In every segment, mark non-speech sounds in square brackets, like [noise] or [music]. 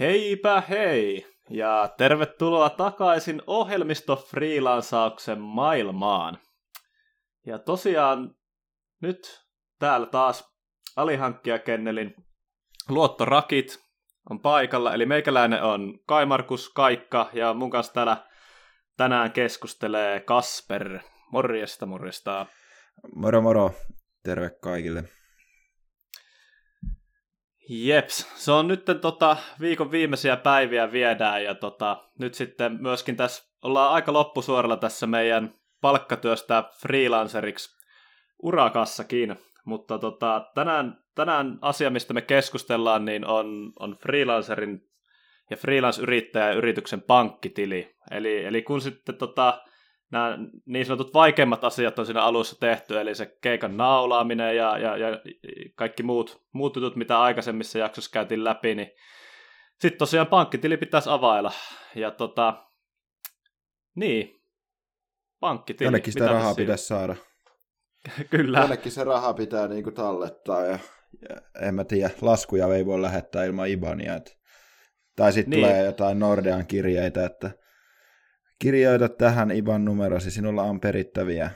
Heipä hei! Ja tervetuloa takaisin ohjelmisto-freelansauksen maailmaan. Ja tosiaan nyt täällä taas alihankkijakennelin luottorakit on paikalla. Eli meikäläinen on Kaimarkus Kaikka ja mun kanssa täällä tänään keskustelee Kasper. Morjesta, morjesta. Moro moro, terve kaikille. Jeps, se on nyt tota, viikon viimeisiä päiviä viedään ja tota, nyt sitten myöskin tässä ollaan aika loppusuoralla tässä meidän palkkatyöstä freelanceriksi urakassakin, mutta tota, tänään, tänään asia, mistä me keskustellaan, niin on, on freelancerin ja freelance-yrittäjän yrityksen pankkitili. Eli, eli kun sitten tota, nämä niin sanotut vaikeimmat asiat on siinä alussa tehty, eli se keikan naulaaminen ja, ja, ja kaikki muut, muut jutut, mitä aikaisemmissa jaksoissa käytiin läpi, niin sitten tosiaan pankkitili pitäisi availla. Ja tota, niin, pankkitili. Jonnekin sitä rahaa pitäisi saada. [laughs] Kyllä. Jonnekin se raha pitää niinku tallettaa ja, ja en mä tiedä, laskuja ei voi lähettää ilman Ibania. Et, tai sitten niin. tulee jotain Nordean kirjeitä, että kirjoita tähän IBAN numerosi, sinulla on perittäviä.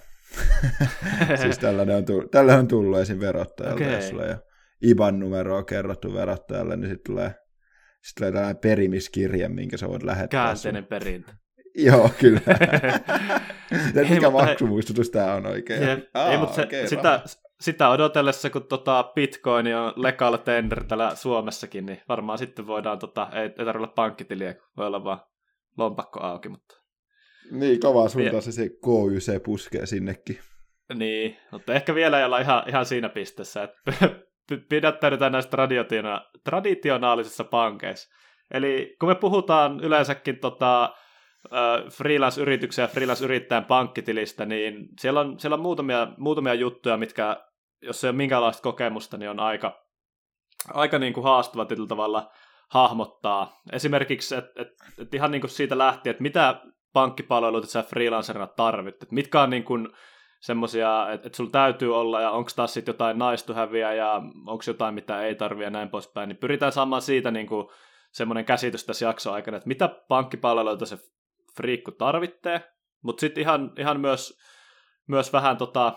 [laughs] siis tällainen on tullut, tällä on tullut esim. verottajalta, okay. jos sulla ei IBAN numeroa kerrottu verottajalle, niin sitten tulee, sit tulee tällainen perimiskirje, minkä sä voit lähettää. Käänteinen perintö. [laughs] Joo, kyllä. [laughs] Ei, mikä mutta maksumuistutus tämä on oikein? He... Aa, ei, mutta se, okay, sitä, sitä odotellessa, kun tota Bitcoin on legal tender täällä Suomessakin, niin varmaan sitten voidaan, tota, ei, ei tarvitse olla pankkitiliä, voi olla vaan lompakko auki, mutta niin, kovaa suuntaan se, se KYC puskee sinnekin. Niin, mutta ehkä vielä ei olla ihan, ihan siinä pisteessä, että [laughs] pidättäydytään näistä traditiona- traditionaalisissa pankeissa. Eli kun me puhutaan yleensäkin tota, freelance-yrityksen ja freelance-yrittäjän pankkitilistä, niin siellä on, siellä on muutamia, muutamia juttuja, mitkä, jos ei ole minkäänlaista kokemusta, niin on aika, aika niin kuin haastava tietyllä tavalla hahmottaa. Esimerkiksi, että et, et ihan niin kuin siitä lähtien, että mitä pankkipalveluita sä freelancerina tarvit. Et mitkä on niin kuin semmoisia, että et sulla täytyy olla ja onko taas sitten jotain naistuhäviä ja onko jotain, mitä ei tarvitse ja näin poispäin, niin pyritään saamaan siitä niin kuin semmoinen käsitys tässä jakson aikana, että mitä pankkipalveluita se friikku tarvitsee, mutta sitten ihan, ihan myös, myös vähän tota,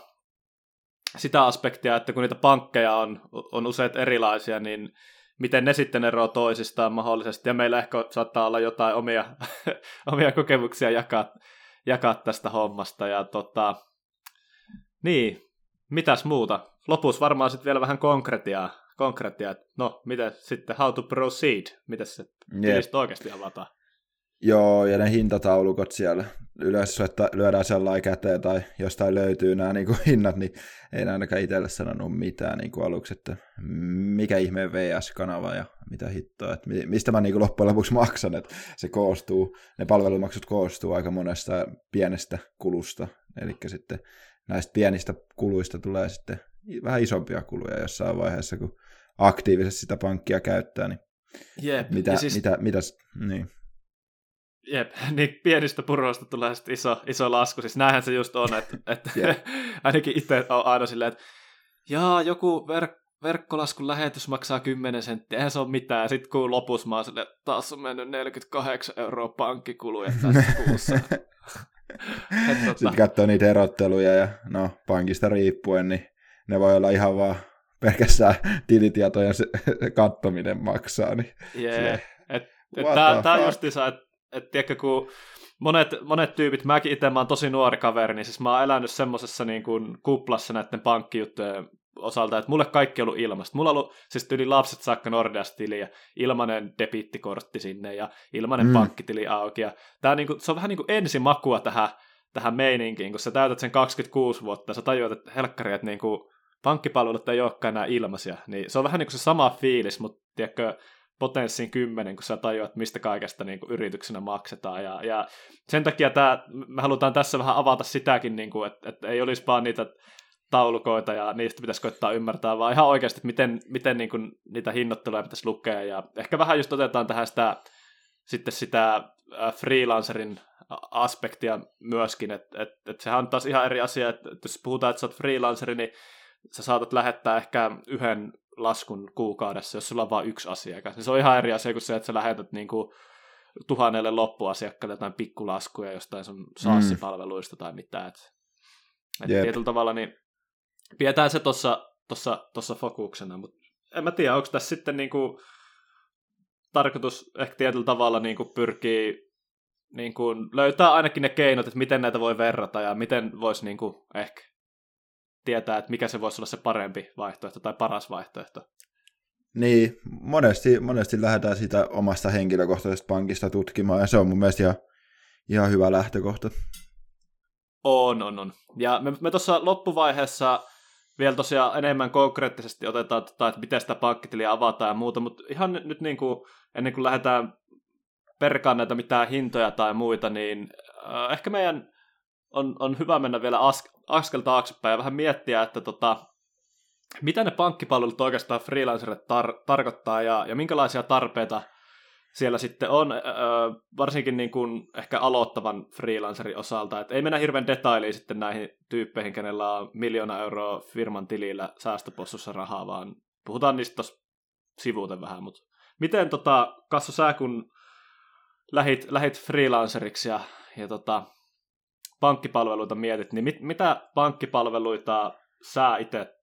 sitä aspektia, että kun niitä pankkeja on, on useat erilaisia, niin miten ne sitten eroavat toisistaan mahdollisesti, ja meillä ehkä saattaa olla jotain omia, [laughs] omia kokemuksia jakaa, jakaa tästä hommasta, ja tota, niin, mitäs muuta? Lopussa varmaan sitten vielä vähän konkretiaa, konkretiaa, no, miten sitten, how to proceed, miten se yep. oikeasti avataan? Joo, ja ne hintataulukot siellä. Yleensä että lyödään sellainen käteen tai jostain löytyy nämä niin kuin, [laughs] hinnat, niin ei ainakaan itselle sanonut mitään niin kuin aluksi, että mikä ihme VS-kanava ja mitä hittoa, että mistä mä niin kuin loppujen lopuksi maksan, että se koostuu, ne palvelumaksut koostuu aika monesta pienestä kulusta, eli sitten näistä pienistä kuluista tulee sitten vähän isompia kuluja jossain vaiheessa, kun aktiivisesti sitä pankkia käyttää, niin Jep. mitä, siis... mitä, mitä, niin. Jep, [laughs] niin pienistä puroista tulee sitten iso, iso lasku. Siis näinhän se just on, että, että yeah. ainakin itse on aina silleen, että jaa, joku verk- verkkolaskun lähetys maksaa 10 senttiä, eihän se ole mitään. Sitten kun lopussa mä oon silleen, taas on mennyt 48 euroa pankkikuluja tässä [laughs] kuussa. [laughs] tota... Sitten katsoo niitä erotteluja ja no pankista riippuen, niin ne voi olla ihan vaan pelkästään tilitietojen se, se kattominen maksaa. Niin yeah. et, et Tämä on justiinsa, että että tiedätkö, kun monet, monet tyypit, mäkin itse mä oon tosi nuori kaveri, niin siis mä oon elänyt semmosessa niin kuin kuplassa näiden pankkijuttujen osalta, että mulle kaikki on ollut ilmasta. Mulla on ollut siis yli lapset saakka Nordeas-tili ja ilmainen debittikortti sinne ja ilmainen mm. pankkitili auki. Ja tää niin kuin, se on vähän niin kuin ensimakua tähän, tähän meininkiin, kun sä täytät sen 26 vuotta ja sä tajuat, että helkkari, että niin kuin, pankkipalvelut ei olekaan enää ilmaisia. Niin se on vähän niin kuin se sama fiilis, mutta tiedätkö, potenssiin kymmenen, kun sä tajuat, mistä kaikesta niin kuin yrityksenä maksetaan. Ja, ja sen takia tämä, me halutaan tässä vähän avata sitäkin, niin kuin, että, että ei olisi vaan niitä taulukoita ja niistä pitäisi koittaa ymmärtää, vaan ihan oikeasti, että miten, miten niin kuin niitä hinnoitteluja pitäisi lukea. Ja ehkä vähän just otetaan tähän sitä, sitten sitä freelancerin aspektia myöskin, että et, et sehän on taas ihan eri asia, että, että jos puhutaan, että sä oot freelanceri, niin sä saatat lähettää ehkä yhden laskun kuukaudessa, jos sulla on vain yksi asiakas. Niin se on ihan eri asia kuin se, että sä lähetät niin kuin tuhannelle loppuasiakkaalle jotain pikkulaskuja jostain sun SaaS-palveluista tai mitään. Et, et tietyllä tavalla niin pidetään se tuossa tossa, tossa fokuksena, mutta en mä tiedä, onko tässä sitten niinku tarkoitus ehkä tietyllä tavalla niinku pyrkii niinku löytää ainakin ne keinot, että miten näitä voi verrata ja miten voisi niinku ehkä tietää, että mikä se voisi olla se parempi vaihtoehto tai paras vaihtoehto. Niin, monesti, monesti lähdetään sitä omasta henkilökohtaisesta pankista tutkimaan, ja se on mun mielestä ihan, ihan hyvä lähtökohta. On, on, on. Ja me, me tuossa loppuvaiheessa vielä tosiaan enemmän konkreettisesti otetaan, tota, että miten sitä pankkitiliä avataan ja muuta, mutta ihan nyt niin kuin, ennen kuin lähdetään perkaan näitä mitään hintoja tai muita, niin äh, ehkä meidän on, on hyvä mennä vielä ask, askel taaksepäin ja vähän miettiä, että tota, mitä ne pankkipalvelut oikeastaan freelancerille tar- tarkoittaa ja, ja minkälaisia tarpeita siellä sitten on, öö, varsinkin niin kuin ehkä aloittavan freelancerin osalta. Et ei mennä hirveän detailiin sitten näihin tyyppeihin, kenellä on miljoona euroa firman tilillä säästöpossussa rahaa, vaan puhutaan niistä sivuuten vähän. Mutta miten tota, Kasso, sä kun lähit, lähit freelanceriksi ja, ja tota, pankkipalveluita mietit, niin mit, mitä pankkipalveluita sä itse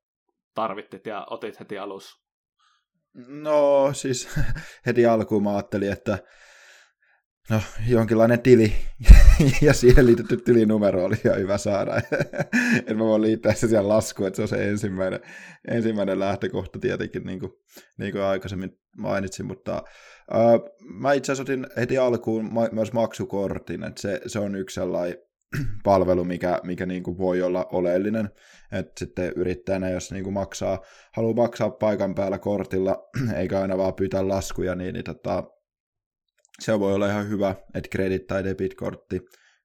tarvittit ja otit heti alussa? No siis [laughs] heti alkuun mä ajattelin, että no jonkinlainen tili [laughs] ja siihen liitetty tilinumero oli ihan hyvä saada. [laughs] että mä voin liittää se siellä laskuun, että se on se ensimmäinen, ensimmäinen lähtökohta tietenkin, niin kuin, niin kuin aikaisemmin mainitsin, mutta mä itse asiassa otin heti alkuun myös maksukortin, että se, se on yksi sellainen [clears throat] palvelu, mikä, mikä niin kuin voi olla oleellinen. Että sitten yrittäjänä, jos niin kuin maksaa, haluaa maksaa paikan päällä kortilla, [clears throat] eikä aina vaan pyytää laskuja, niin, niin tota, se voi olla ihan hyvä, että credit- tai debit-kortti.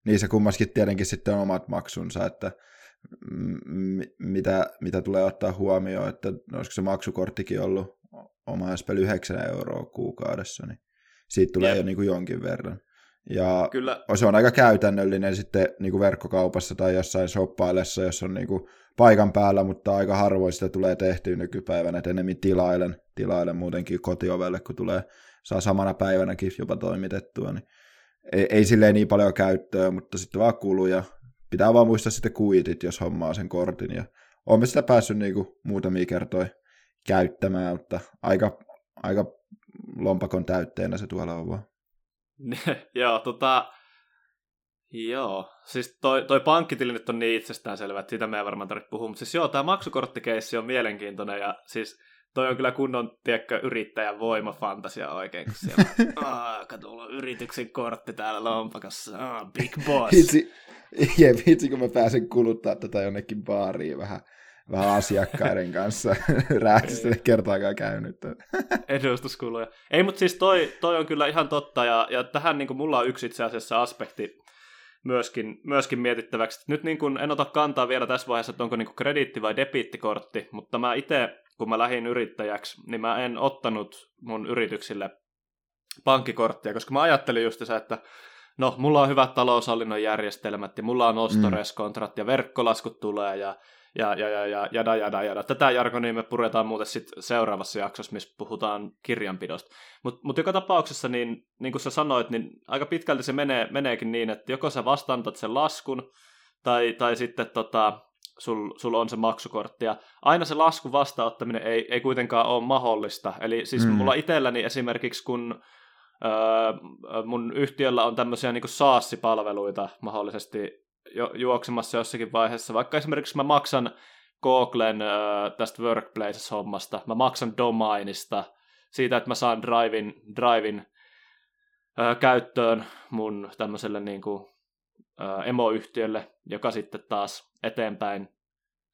Niissä kummaskin tietenkin sitten on omat maksunsa, että m- mitä, mitä tulee ottaa huomioon, että olisiko se maksukorttikin ollut oma 9 euroa kuukaudessa, niin siitä tulee yep. jo niin kuin jonkin verran. Ja Kyllä. se on aika käytännöllinen sitten niin kuin verkkokaupassa tai jossain shoppailessa, jos on niin kuin paikan päällä, mutta aika harvoin sitä tulee tehtyä nykypäivänä, että enemmän tilailen, tilailen muutenkin kotiovelle, kun tulee, saa samana päivänäkin jopa toimitettua, niin ei, ei silleen niin paljon käyttöä, mutta sitten vaan kuluja. Pitää vaan muistaa sitten kuitit, jos hommaa sen kortin, ja olen sitä päässyt niin kuin muutamia kertoja käyttämään, mutta aika, aika lompakon täytteenä se tuolla on vaan. [laughs] joo, tota... Joo, siis toi, toi pankkitili nyt on niin itsestäänselvä, että siitä me ei varmaan tarvitse puhua, mutta siis joo, tämä maksukorttikeissi on mielenkiintoinen ja siis toi on kyllä kunnon, tiedätkö, yrittäjän voimafantasia oikein, kun [laughs] siellä. Aah, kato, on yrityksen kortti täällä lompakossa, Aah, big boss. Hitsi, [laughs] jep, hitsi, kun mä pääsen kuluttaa tätä jonnekin baariin vähän vähän asiakkaiden kanssa [laughs] rääkistä kertaakaan käynyt. Edustuskuluja. Ei, mutta siis toi, toi on kyllä ihan totta, ja, ja tähän niin kuin mulla on yksi itse asiassa aspekti myöskin, myöskin mietittäväksi. Nyt niin kuin en ota kantaa vielä tässä vaiheessa, että onko niin kuin krediitti- vai debiittikortti, mutta mä itse, kun mä lähdin yrittäjäksi, niin mä en ottanut mun yrityksille pankkikorttia, koska mä ajattelin just se, että no, mulla on hyvät taloushallinnon järjestelmät ja mulla on ostoreskontrat mm. ja verkkolaskut tulee ja ja, ja, ja, ja jada, jada, jada. Tätä jargonia me puretaan muuten sitten seuraavassa jaksossa, missä puhutaan kirjanpidosta. Mutta mut joka tapauksessa, niin, niin kuin sä sanoit, niin aika pitkälti se menee, meneekin niin, että joko sä vastaantat sen laskun, tai, tai sitten tota, sul, sul on se maksukortti. Ja aina se laskun vastaanottaminen ei, ei kuitenkaan ole mahdollista. Eli siis mm. mulla itselläni esimerkiksi, kun öö, mun yhtiöllä on tämmöisiä niin SaaS-palveluita mahdollisesti jo, juoksemassa jossakin vaiheessa. Vaikka esimerkiksi mä maksan Googlen äh, tästä Workplaces-hommasta, mä maksan domainista, siitä, että mä saan Drivein, Drivein äh, käyttöön mun tämmöiselle niin kuin, äh, emoyhtiölle, joka sitten taas eteenpäin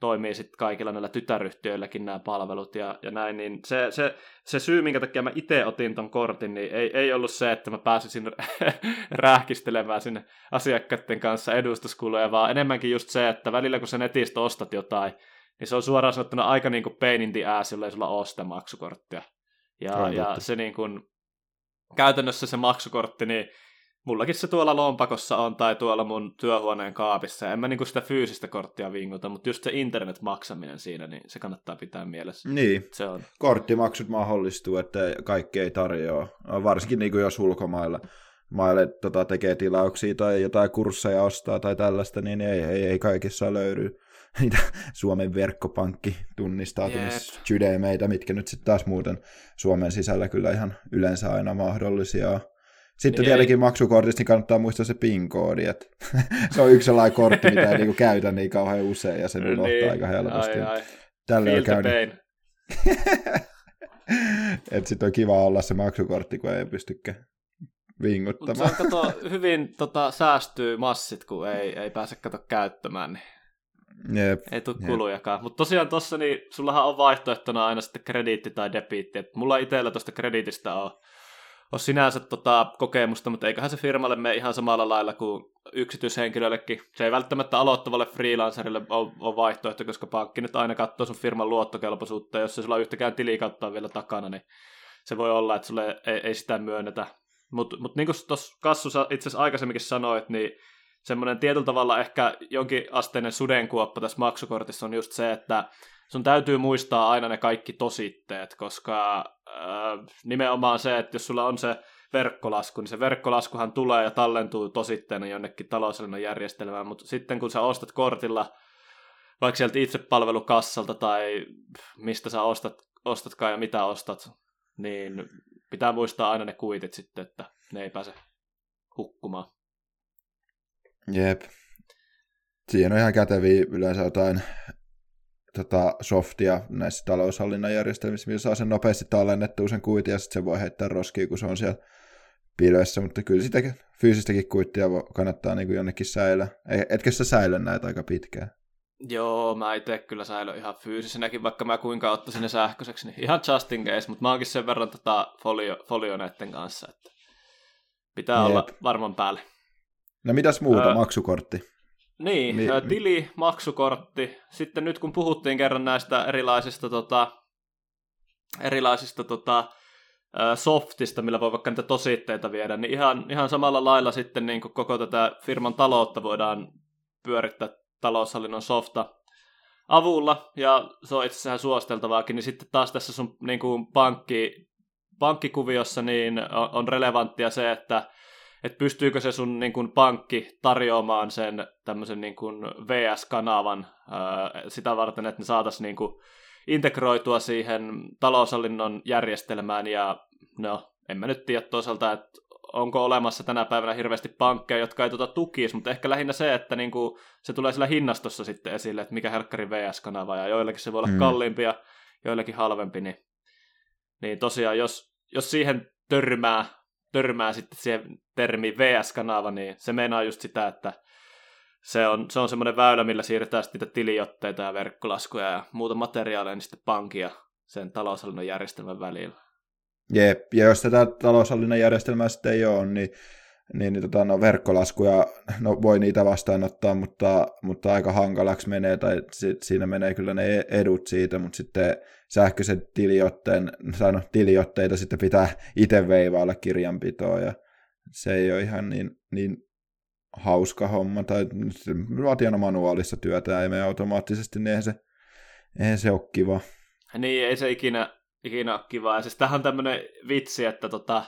toimii sitten kaikilla näillä tytäryhtiöilläkin nämä palvelut ja, ja näin, niin se, se, se syy, minkä takia mä itse otin ton kortin, niin ei, ei ollut se, että mä pääsisin [laughs] rähkistelemään sinne asiakkaiden kanssa edustuskuluja, vaan enemmänkin just se, että välillä kun sä netistä ostat jotain, niin se on suoraan sanottuna aika niin kuin pain in the ass, jollei sulla sitä maksukorttia. Ja, ja se niin kuin, käytännössä se maksukortti, niin mullakin se tuolla lompakossa on tai tuolla mun työhuoneen kaapissa. En mä niinku sitä fyysistä korttia vinguta, mutta just se internet-maksaminen siinä, niin se kannattaa pitää mielessä. Niin, Se on. korttimaksut mahdollistuu, että kaikki ei tarjoa. Varsinkin niin kuin jos ulkomailla maille tota, tekee tilauksia tai jotain kursseja ostaa tai tällaista, niin ei, ei, ei kaikissa löydy [laughs] niitä Suomen verkkopankkitunnistaatumissydeemeitä, mitkä nyt sitten taas muuten Suomen sisällä kyllä ihan yleensä aina mahdollisia. Sitten Niin tietenkin maksukortista niin kannattaa muistaa se PIN-koodi, että [laughs] se on yksi sellainen kortti, mitä ei niinku käytä niin kauhean usein ja sen unohtaa Niin. aika helposti. Ai, ai. Tällä on käynyt että sitten on kiva olla se maksukortti, kun ei pystykään Mutta se vinguttamaan. on, kato, [laughs] hyvin tota, säästyy massit, kun ei, ei pääse kato käyttämään, niin Jep. ei tule Jep. kulujakaan. Mutta tosiaan tossa, niin sullahan on vaihtoehtona aina sitten krediitti tai debiitti. Et mulla itsellä tuosta krediitistä on, on sinänsä tota, kokemusta, mutta eiköhän se firmalle mene ihan samalla lailla kuin yksityishenkilöllekin. Se ei välttämättä aloittavalle freelancerille ole, ole vaihtoehto, koska pankki nyt aina katsoo sun firman luottokelpoisuutta, ja jos se sulla yhtäkään tilikautta on vielä takana, niin se voi olla, että sulle ei, ei sitä myönnetä. Mutta mut niin kuin tuossa Kassu sä itse asiassa aikaisemminkin sanoit, niin semmoinen tietyllä tavalla ehkä jonkin asteinen sudenkuoppa tässä maksukortissa on just se, että sun täytyy muistaa aina ne kaikki tositteet, koska äh, nimenomaan se, että jos sulla on se verkkolasku, niin se verkkolaskuhan tulee ja tallentuu tositteena jonnekin taloushallinnon järjestelmään, mutta sitten kun sä ostat kortilla vaikka sieltä itsepalvelukassalta tai mistä sä ostat, ostatkaan ja mitä ostat, niin pitää muistaa aina ne kuitit sitten, että ne ei pääse hukkumaan. Jep. Siinä on ihan käteviä yleensä jotain tota, softia näissä taloushallinnan järjestelmissä, missä saa sen nopeasti tallennettua sen kuitin ja sitten se voi heittää roskiin, kun se on siellä pilvessä, mutta kyllä sitäkin fyysistäkin kuittia kannattaa niin kuin jonnekin säilöä. Ei- Etkö sä säilö näitä aika pitkään? Joo, mä itse kyllä säilön ihan fyysisenäkin, vaikka mä kuinka ottaisin ne sähköiseksi, niin ihan just in case, mutta mä oonkin sen verran tota folio, folioneiden kanssa, että pitää Jep. olla varman päälle. No mitäs muuta, Ää, maksukortti? Niin, mi- tili, maksukortti. Sitten nyt kun puhuttiin kerran näistä erilaisista, tota, erilaisista tota, softista, millä voi vaikka niitä tositteita viedä, niin ihan, ihan samalla lailla sitten niin kuin koko tätä firman taloutta voidaan pyörittää taloushallinnon softa avulla, ja se on itse asiassa ihan suositeltavaakin, niin sitten taas tässä sun niin kuin pankki, pankkikuviossa niin on relevanttia se, että että pystyykö se sun niin kuin, pankki tarjoamaan sen tämmöisen niin kuin, VS-kanavan ää, sitä varten, että ne saataisiin niin kuin, integroitua siihen taloushallinnon järjestelmään ja no, en mä nyt tiedä toisaalta, että onko olemassa tänä päivänä hirveästi pankkeja, jotka ei tuota tukisi, mutta ehkä lähinnä se, että niin kuin, se tulee sillä hinnastossa sitten esille, että mikä helkkari VS-kanava, ja joillakin se voi olla Mm. mm. kalliimpi ja joillakin halvempi, niin, niin tosiaan, jos, jos siihen törmää, törmää sitten siihen termiin VS-kanava, niin se meinaa just sitä, että se on, se on semmoinen väylä, millä siirretään niitä tiliotteita ja verkkolaskuja ja muuta materiaaleja niin sitten pankia sen taloushallinnon järjestelmän välillä. Jep, ja jos tätä taloushallinnan järjestelmää sitten ei ole, niin, niin, niin tota, no, verkkolaskuja no, voi niitä vastaanottaa, mutta, mutta aika hankalaksi menee, tai si, siinä menee kyllä ne edut siitä, mutta sitten sähköisen tiliotteen, tai no, tiliotteita sitten pitää itse veivailla kirjanpitoa, ja se ei ole ihan niin, niin hauska homma, tai vaatii aina manuaalista työtä, ja ei mene automaattisesti, niin eihän se, eihän se ole kiva. Niin, ei se ikinä, ikinä ole kivaa. Ja siis tämähän on tämmöinen vitsi, että tota,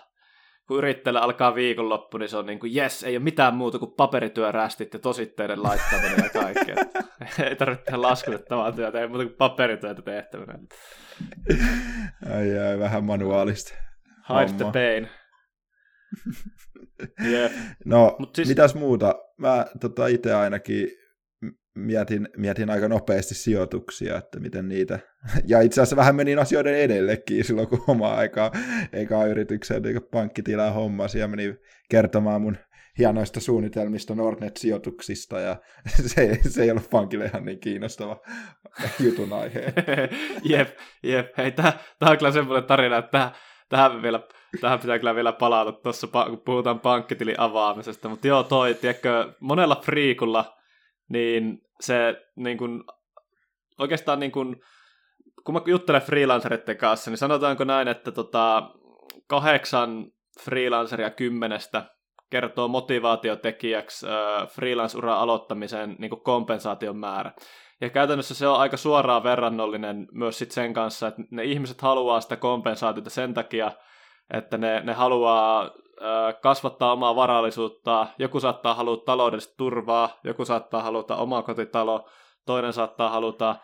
kun yrittäjällä alkaa viikonloppu, niin se on niin kuin, jes, ei ole mitään muuta kuin paperityörästit ja tositteiden laittaminen ja kaikki. Että [laughs] ei tarvitse tehdä laskutettavaa työtä, ei muuta kuin paperityötä tehtävänä. Ai, ai, vähän manuaalista. Hide the Homma. pain. [laughs] Jep. No, Mut siis... mitäs muuta? Mä tota, itse ainakin mietin, mietin aika nopeasti sijoituksia, että miten niitä... Ja itse asiassa vähän menin asioiden edellekin silloin, kun oma aikaa eka yritykseen niin pankkitilaa hommasi ja menin kertomaan mun hienoista suunnitelmista Nordnet-sijoituksista ja [laughs] se, se ei ollut pankille ihan niin kiinnostava jutun aihe. [laughs] jep, jep. Hei, tää on kyllä semmoinen tarina, että tähän, tähän, vielä, tähän pitää kyllä vielä palata tuossa, kun puhutaan pankkitilin avaamisesta. Mutta joo, toi, tiedätkö, monella friikulla, niin se niin kun, oikeastaan niin kun, kun mä juttelen freelanceritten kanssa, niin sanotaanko näin, että tota, kahdeksan freelanceria kymmenestä kertoo motivaatiotekijäksi äh, freelance-uran aloittamiseen niin kompensaation määrä. Ja käytännössä se on aika suoraan verrannollinen myös sit sen kanssa, että ne ihmiset haluaa sitä kompensaatiota sen takia, että ne, ne haluaa kasvattaa omaa varallisuutta, joku saattaa haluta taloudellista turvaa, joku saattaa haluta oma kotitalo, toinen saattaa haluta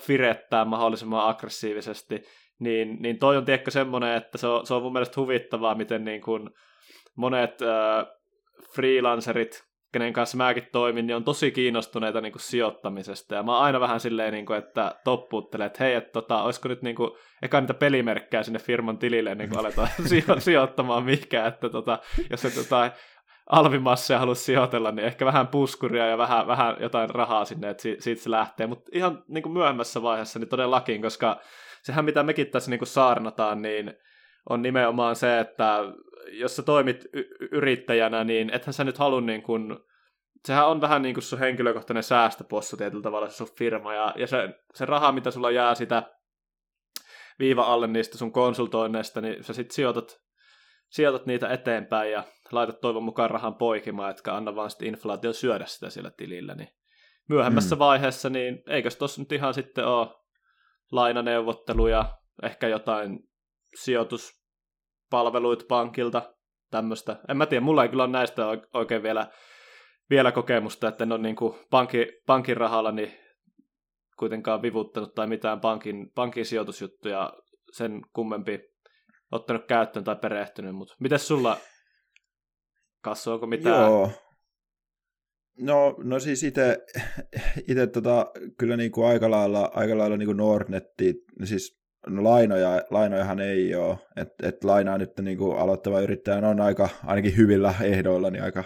firettää mahdollisimman aggressiivisesti, niin, niin toi on tiedätkö semmoinen, että se on, se on mun mielestä huvittavaa, miten niin kuin monet freelancerit, kenen kanssa mäkin toimin, niin on tosi kiinnostuneita niin kuin sijoittamisesta. Ja mä oon aina vähän silleen, niin kuin, että toppuuttelen, että hei, että tota, olisiko nyt niin kuin, eka niitä pelimerkkejä sinne firman tilille, niin kuin aletaan [laughs] sijo- sijoittamaan mikä, että tota, jos se tota, alvimasseja halua sijoitella, niin ehkä vähän puskuria ja vähän, vähän jotain rahaa sinne, että siitä se lähtee. Mutta ihan niin kuin myöhemmässä vaiheessa niin todellakin, koska sehän mitä mekin tässä niin kuin saarnataan, niin on nimenomaan se, että jos sä toimit y- yrittäjänä, niin ethän sä nyt halua niin kuin, sehän on vähän niin kuin sun henkilökohtainen säästöpossu tietyllä tavalla se sun firma, ja, ja se, se raha, mitä sulla jää sitä viiva alle niistä sun konsultoinneista, niin sä sitten sijoitat, sijoitat niitä eteenpäin ja laitat toivon mukaan rahan poikimaan, etkä anna vaan sitten inflaatio syödä sitä siellä tilillä, niin myöhemmässä mm. vaiheessa, niin eikös tossa nyt ihan sitten ole lainaneuvotteluja, ehkä jotain sijoituspalveluita pankilta, tämmöistä. En mä tiedä, mulla ei kyllä ole näistä oikein vielä, vielä kokemusta, että en ole niin kuin pankki, pankin rahalla niin kuitenkaan vivuttanut tai mitään pankin, pankin sijoitusjuttuja sen kummempi ottanut käyttöön tai perehtynyt, mutta miten sulla, Kassu, onko mitään? Joo. No, no siis itse tota, kyllä niin kuin aika lailla, aika lailla niin kuin Nordnetti, siis no lainoja, lainojahan ei ole, että et lainaa nyt niin kuin aloittava yrittäjän on aika, ainakin hyvillä ehdoilla, niin aika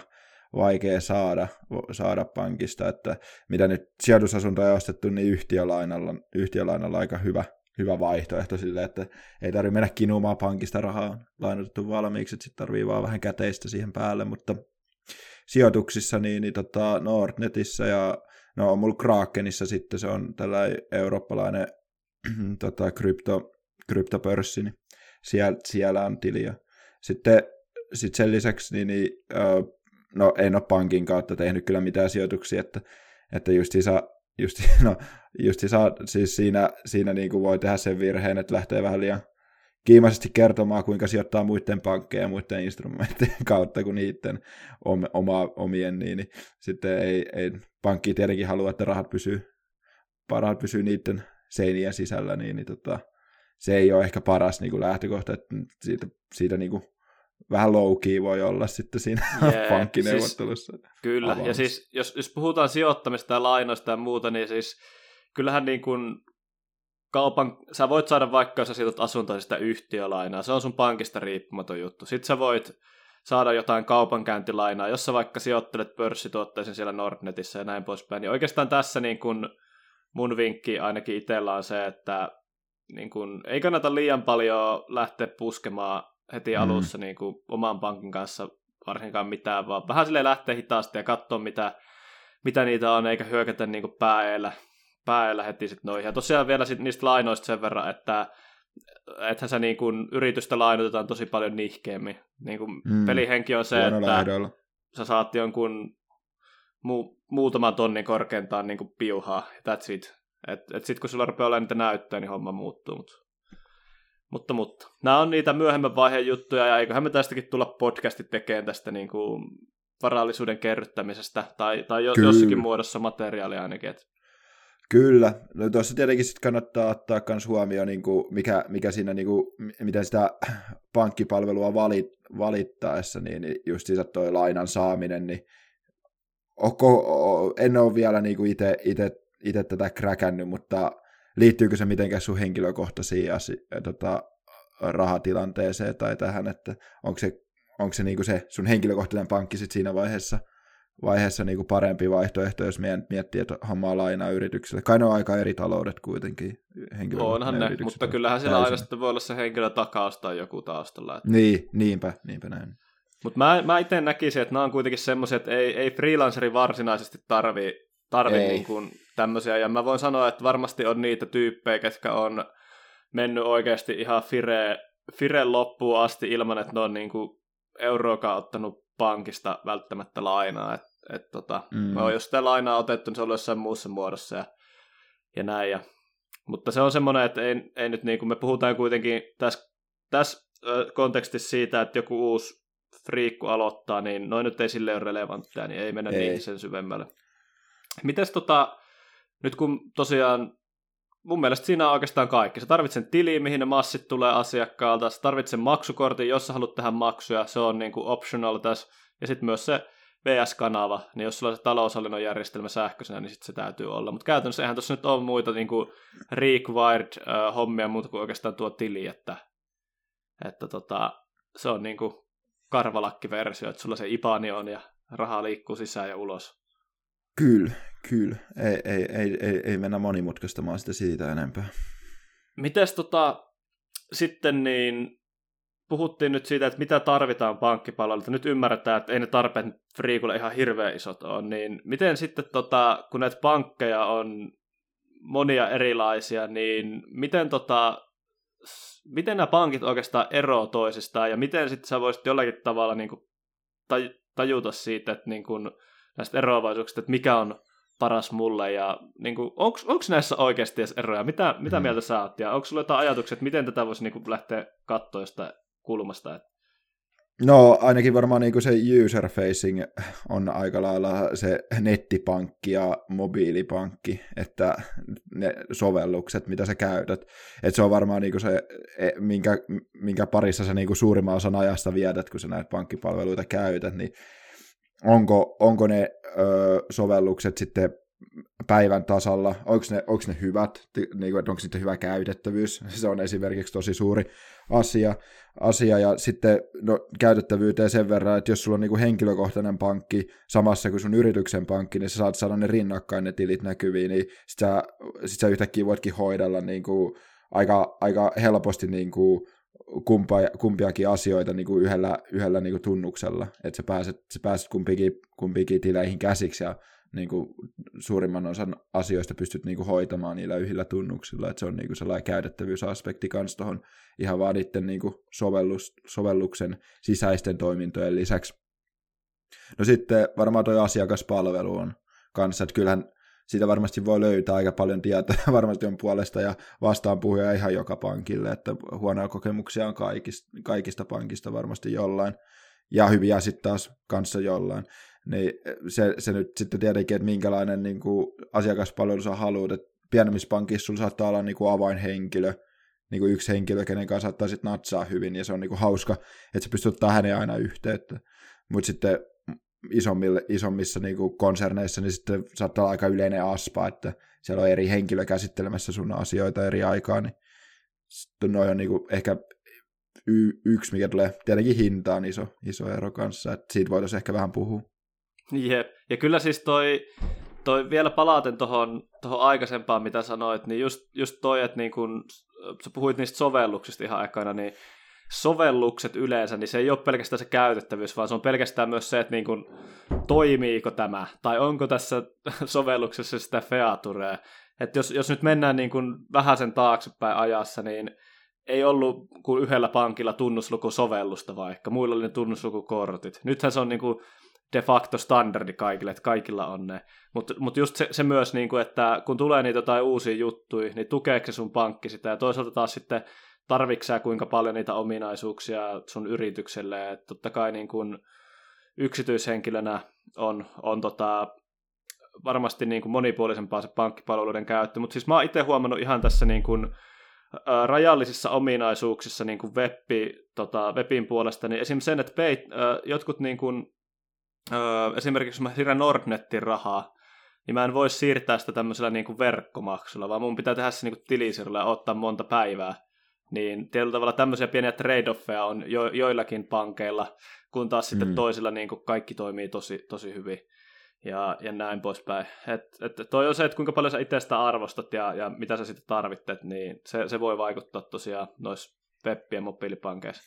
vaikea saada, saada pankista, että mitä nyt sijoitusasuntoja on ostettu, niin yhtiölainalla, yhtiölainalla aika hyvä, hyvä vaihtoehto sille, että ei tarvitse mennä kinumaan pankista rahaa. Lainotettu valmiiksi, että sitten tarvii vaan vähän käteistä siihen päälle, mutta sijoituksissa, niin, niin tota Nordnetissä ja no mulla Krakenissa sitten se on tällainen eurooppalainen [clears throat] tota, krypto, kryptopörssi, niin siellä, siellä on tili. Ja sitten sit sen lisäksi, niin, niin no en ole pankin kautta tehnyt kyllä mitään sijoituksia, että, että just isä, just, no, just isä, siis siinä, siinä niin kuin voi tehdä sen virheen, että lähtee vähän liian kiimaisesti kertomaan, kuinka sijoittaa muiden pankkeja ja muiden instrumenttien [laughs] kautta kuin niiden om, oma, omien, niin, niin sitten ei, ei, pankki tietenkin halua, että rahat pysyy, rahat pysyy niiden seinien sisällä, niin, niin tota, se ei ole ehkä paras niin kuin lähtökohta, että siitä, siitä niin kuin, vähän low voi olla sitten siinä yeah, pankkineuvottelussa. Siis, kyllä, ja siis jos, jos puhutaan sijoittamista ja lainoista ja muuta, niin siis kyllähän niin kuin kaupan, sä voit saada vaikka, jos sä sijoitat asuntoa sitä yhtiölainaa, se on sun pankista riippumaton juttu. Sitten sä voit saada jotain kaupankäyntilainaa, jos sä vaikka sijoittelet pörssituotteisen siellä Nordnetissä ja näin poispäin. Niin oikeastaan tässä niin kun mun vinkki ainakin itsellä on se, että niin kun, ei kannata liian paljon lähteä puskemaan heti mm. alussa niin kun, oman pankin kanssa varsinkaan mitään, vaan vähän sille lähteä hitaasti ja katsoa, mitä, mitä niitä on, eikä hyökätä niin päällä päällä heti sit noihin. Ja tosiaan vielä sit niistä lainoista sen verran, että ethän sä niin kun yritystä lainotetaan tosi paljon nihkeämmin. Niin kun mm. pelihenki on se, että ehdoilla. sä saat jonkun mu- muutaman tonnin korkeintaan niin kuin piuhaa, that's it. Et, et sit kun sulla rupeaa olemaan niitä näyttöjä, niin homma muuttuu. Mutta, mutta, mutta. Nämä on niitä myöhemmän vaiheen juttuja, ja eiköhän me tästäkin tulla podcastit tekemään tästä niin kuin varallisuuden kerryttämisestä, tai, tai jo, jossakin muodossa materiaalia ainakin. Et Kyllä. No tuossa tietenkin sit kannattaa ottaa myös huomioon, niin kuin mikä, mikä siinä, niin kuin, miten sitä pankkipalvelua valit, valittaessa, niin, niin just siis toi lainan saaminen, niin oko, en ole vielä niin itse tätä kräkännyt, mutta liittyykö se mitenkään sun henkilökohtaisiin asi, tota, rahatilanteeseen tai tähän, että onko se, onko se, niin se sun henkilökohtainen pankki sit siinä vaiheessa – vaiheessa niin kuin parempi vaihtoehto, jos miettii, että hommaa lainaa yritykselle. Kai ne on aika eri taloudet kuitenkin. Onhan ne, mutta kyllähän siellä aina sitten voi olla se henkilö takaus tai joku taustalla. Että... Niin, niinpä, niinpä näin. Mutta mä, mä itse näkisin, että nämä on kuitenkin semmoisia, että ei, ei freelanceri varsinaisesti tarvi, tarvi niin kuin tämmöisiä. Ja mä voin sanoa, että varmasti on niitä tyyppejä, ketkä on mennyt oikeasti ihan fire, fire loppuun asti ilman, että ne on niin kuin euroakaan ottanut pankista välttämättä lainaa. Et, et tota, mm. Jos sitä lainaa otettu, niin se on jossain muussa muodossa ja, ja näin. Ja, mutta se on semmoinen, että ei, ei nyt niin kuin me puhutaan kuitenkin tässä täs, kontekstissa siitä, että joku uusi friikku aloittaa, niin noin nyt ei sille ole relevantteja, niin ei mennä ei. niihin sen syvemmälle. Mites tota, nyt kun tosiaan mun mielestä siinä on oikeastaan kaikki. Sä tarvitset tiliin, mihin ne massit tulee asiakkaalta. Sä tarvitset maksukortin, jos sä haluat tehdä maksuja. Se on niin kuin optional tässä. Ja sitten myös se VS-kanava, niin jos sulla on se taloushallinnon järjestelmä sähköisenä, niin sitten se täytyy olla. Mutta käytännössä eihän tuossa nyt ole muita niin kuin required-hommia muuta kuin oikeastaan tuo tili, että, että tota, se on niin kuin karvalakkiversio, että sulla se IPANI on ja raha liikkuu sisään ja ulos. Kyllä, kyllä. Ei, ei, ei, ei, ei mennä monimutkaistamaan sitä siitä enempää. Mites tota, sitten niin, puhuttiin nyt siitä, että mitä tarvitaan pankkipalveluilta. Nyt ymmärretään, että ei ne tarpeet Friikulle ihan hirveän isot ole. Niin miten sitten, tota, kun näitä pankkeja on monia erilaisia, niin miten, tota, miten nämä pankit oikeastaan eroavat toisistaan ja miten sitten sä voisit jollakin tavalla niin kuin, tajuta siitä, että niin kuin, näistä eroavaisuuksista, että mikä on paras mulle ja niin onko näissä oikeasti edes eroja? Mitä, mitä mm. mieltä sä oot ja onko sulla jotain ajatuksia, että miten tätä voisi niin kuin, lähteä katsoa jostain kulmasta? Että... No ainakin varmaan niin se user facing on aika lailla se nettipankki ja mobiilipankki, että ne sovellukset, mitä sä käytät. Että se on varmaan niin se, e, minkä, minkä parissa sä niin suurimman osan ajasta viedät, kun sä näitä pankkipalveluita käytät, niin onko, onko ne ö, sovellukset sitten päivän tasalla, onko ne, onko ne hyvät, niin kuin, onko niitä hyvä käytettävyys, [laughs] se on esimerkiksi tosi suuri asia, asia. ja sitten no, käytettävyyteen sen verran, että jos sulla on niin kuin henkilökohtainen pankki samassa kuin sun yrityksen pankki, niin sä saat saada ne rinnakkain ne tilit näkyviin, niin sit sä, sit sä yhtäkkiä voitkin hoidella niin kuin, aika, aika helposti niin kuin, kumpa, kumpiakin asioita niin kuin yhdellä, yhdellä niin kuin tunnuksella, että sä pääset, sä pääset kumpikin, kumpikin tileihin käsiksi ja niin kuin suurimman osan asioista pystyt niin kuin hoitamaan niillä yhdellä tunnuksilla, että se on niin kuin sellainen käytettävyysaspekti kanssa tuohon ihan vaan niiden niin kuin sovellus, sovelluksen sisäisten toimintojen lisäksi. No sitten varmaan tuo asiakaspalvelu on kanssa, että kyllähän siitä varmasti voi löytää aika paljon tietoa, [laughs] varmasti on puolesta ja vastaan puhuja ihan joka pankille, että huonoja kokemuksia on kaikista, kaikista pankista varmasti jollain, ja hyviä sitten taas kanssa jollain. Niin se, se nyt sitten tietenkin, että minkälainen niin kuin asiakaspalvelu sä haluat, että pienemmissä pankissa sulla saattaa olla niin kuin avainhenkilö, niin kuin yksi henkilö, kenen kanssa saattaa sitten natsaa hyvin, ja se on niin kuin hauska, että sä pystyt ottaa hänen aina yhteyttä. Mutta sitten isommille, isommissa niin kuin konserneissa, niin sitten saattaa olla aika yleinen aspa, että siellä on eri henkilö käsittelemässä sun asioita eri aikaa, niin noin on niin kuin ehkä y- yksi, mikä tulee tietenkin hintaan iso, iso ero kanssa, että siitä voitaisiin ehkä vähän puhua. Jep, ja kyllä siis toi, toi vielä palaten tuohon tohon aikaisempaan, mitä sanoit, niin just, just toi, että niin kun, sä puhuit niistä sovelluksista ihan aikana, niin sovellukset yleensä, niin se ei ole pelkästään se käytettävyys, vaan se on pelkästään myös se, että niin kuin, toimiiko tämä, tai onko tässä [laughs] sovelluksessa sitä featurea. Että jos, jos nyt mennään niin kuin vähän sen taaksepäin ajassa, niin ei ollut kuin yhdellä pankilla tunnuslukusovellusta vaikka, muilla oli ne tunnuslukukortit. Nythän se on niin kuin de facto standardi kaikille, että kaikilla on ne. Mutta mut just se, se myös, niin kuin, että kun tulee niitä jotain uusia juttuja, niin tukeeko se sun pankki sitä, ja toisaalta taas sitten tarvitsee kuinka paljon niitä ominaisuuksia sun yritykselle. Et totta kai niin kun yksityishenkilönä on, on tota, varmasti niin kuin monipuolisempaa se pankkipalveluiden käyttö, mutta siis mä oon itse huomannut ihan tässä niin kuin, rajallisissa ominaisuuksissa niin kuin webbi, tota, webin puolesta, niin esimerkiksi sen, että ä, jotkut niin kuin, ä, esimerkiksi jos mä siirrän Nordnetin rahaa, niin mä en voi siirtää sitä tämmöisellä niin kuin verkkomaksulla, vaan mun pitää tehdä se niin kuin tilisirulla ja ottaa monta päivää niin tietyllä tavalla tämmöisiä pieniä trade-offeja on jo, joillakin pankeilla, kun taas mm. sitten toisilla niin kuin kaikki toimii tosi, tosi hyvin ja, ja näin poispäin. Et, et toi on se, että kuinka paljon sä itse sitä arvostat ja, ja mitä sä sitten tarvitset, niin se, se voi vaikuttaa tosiaan noissa web- ja mobiilipankeissa.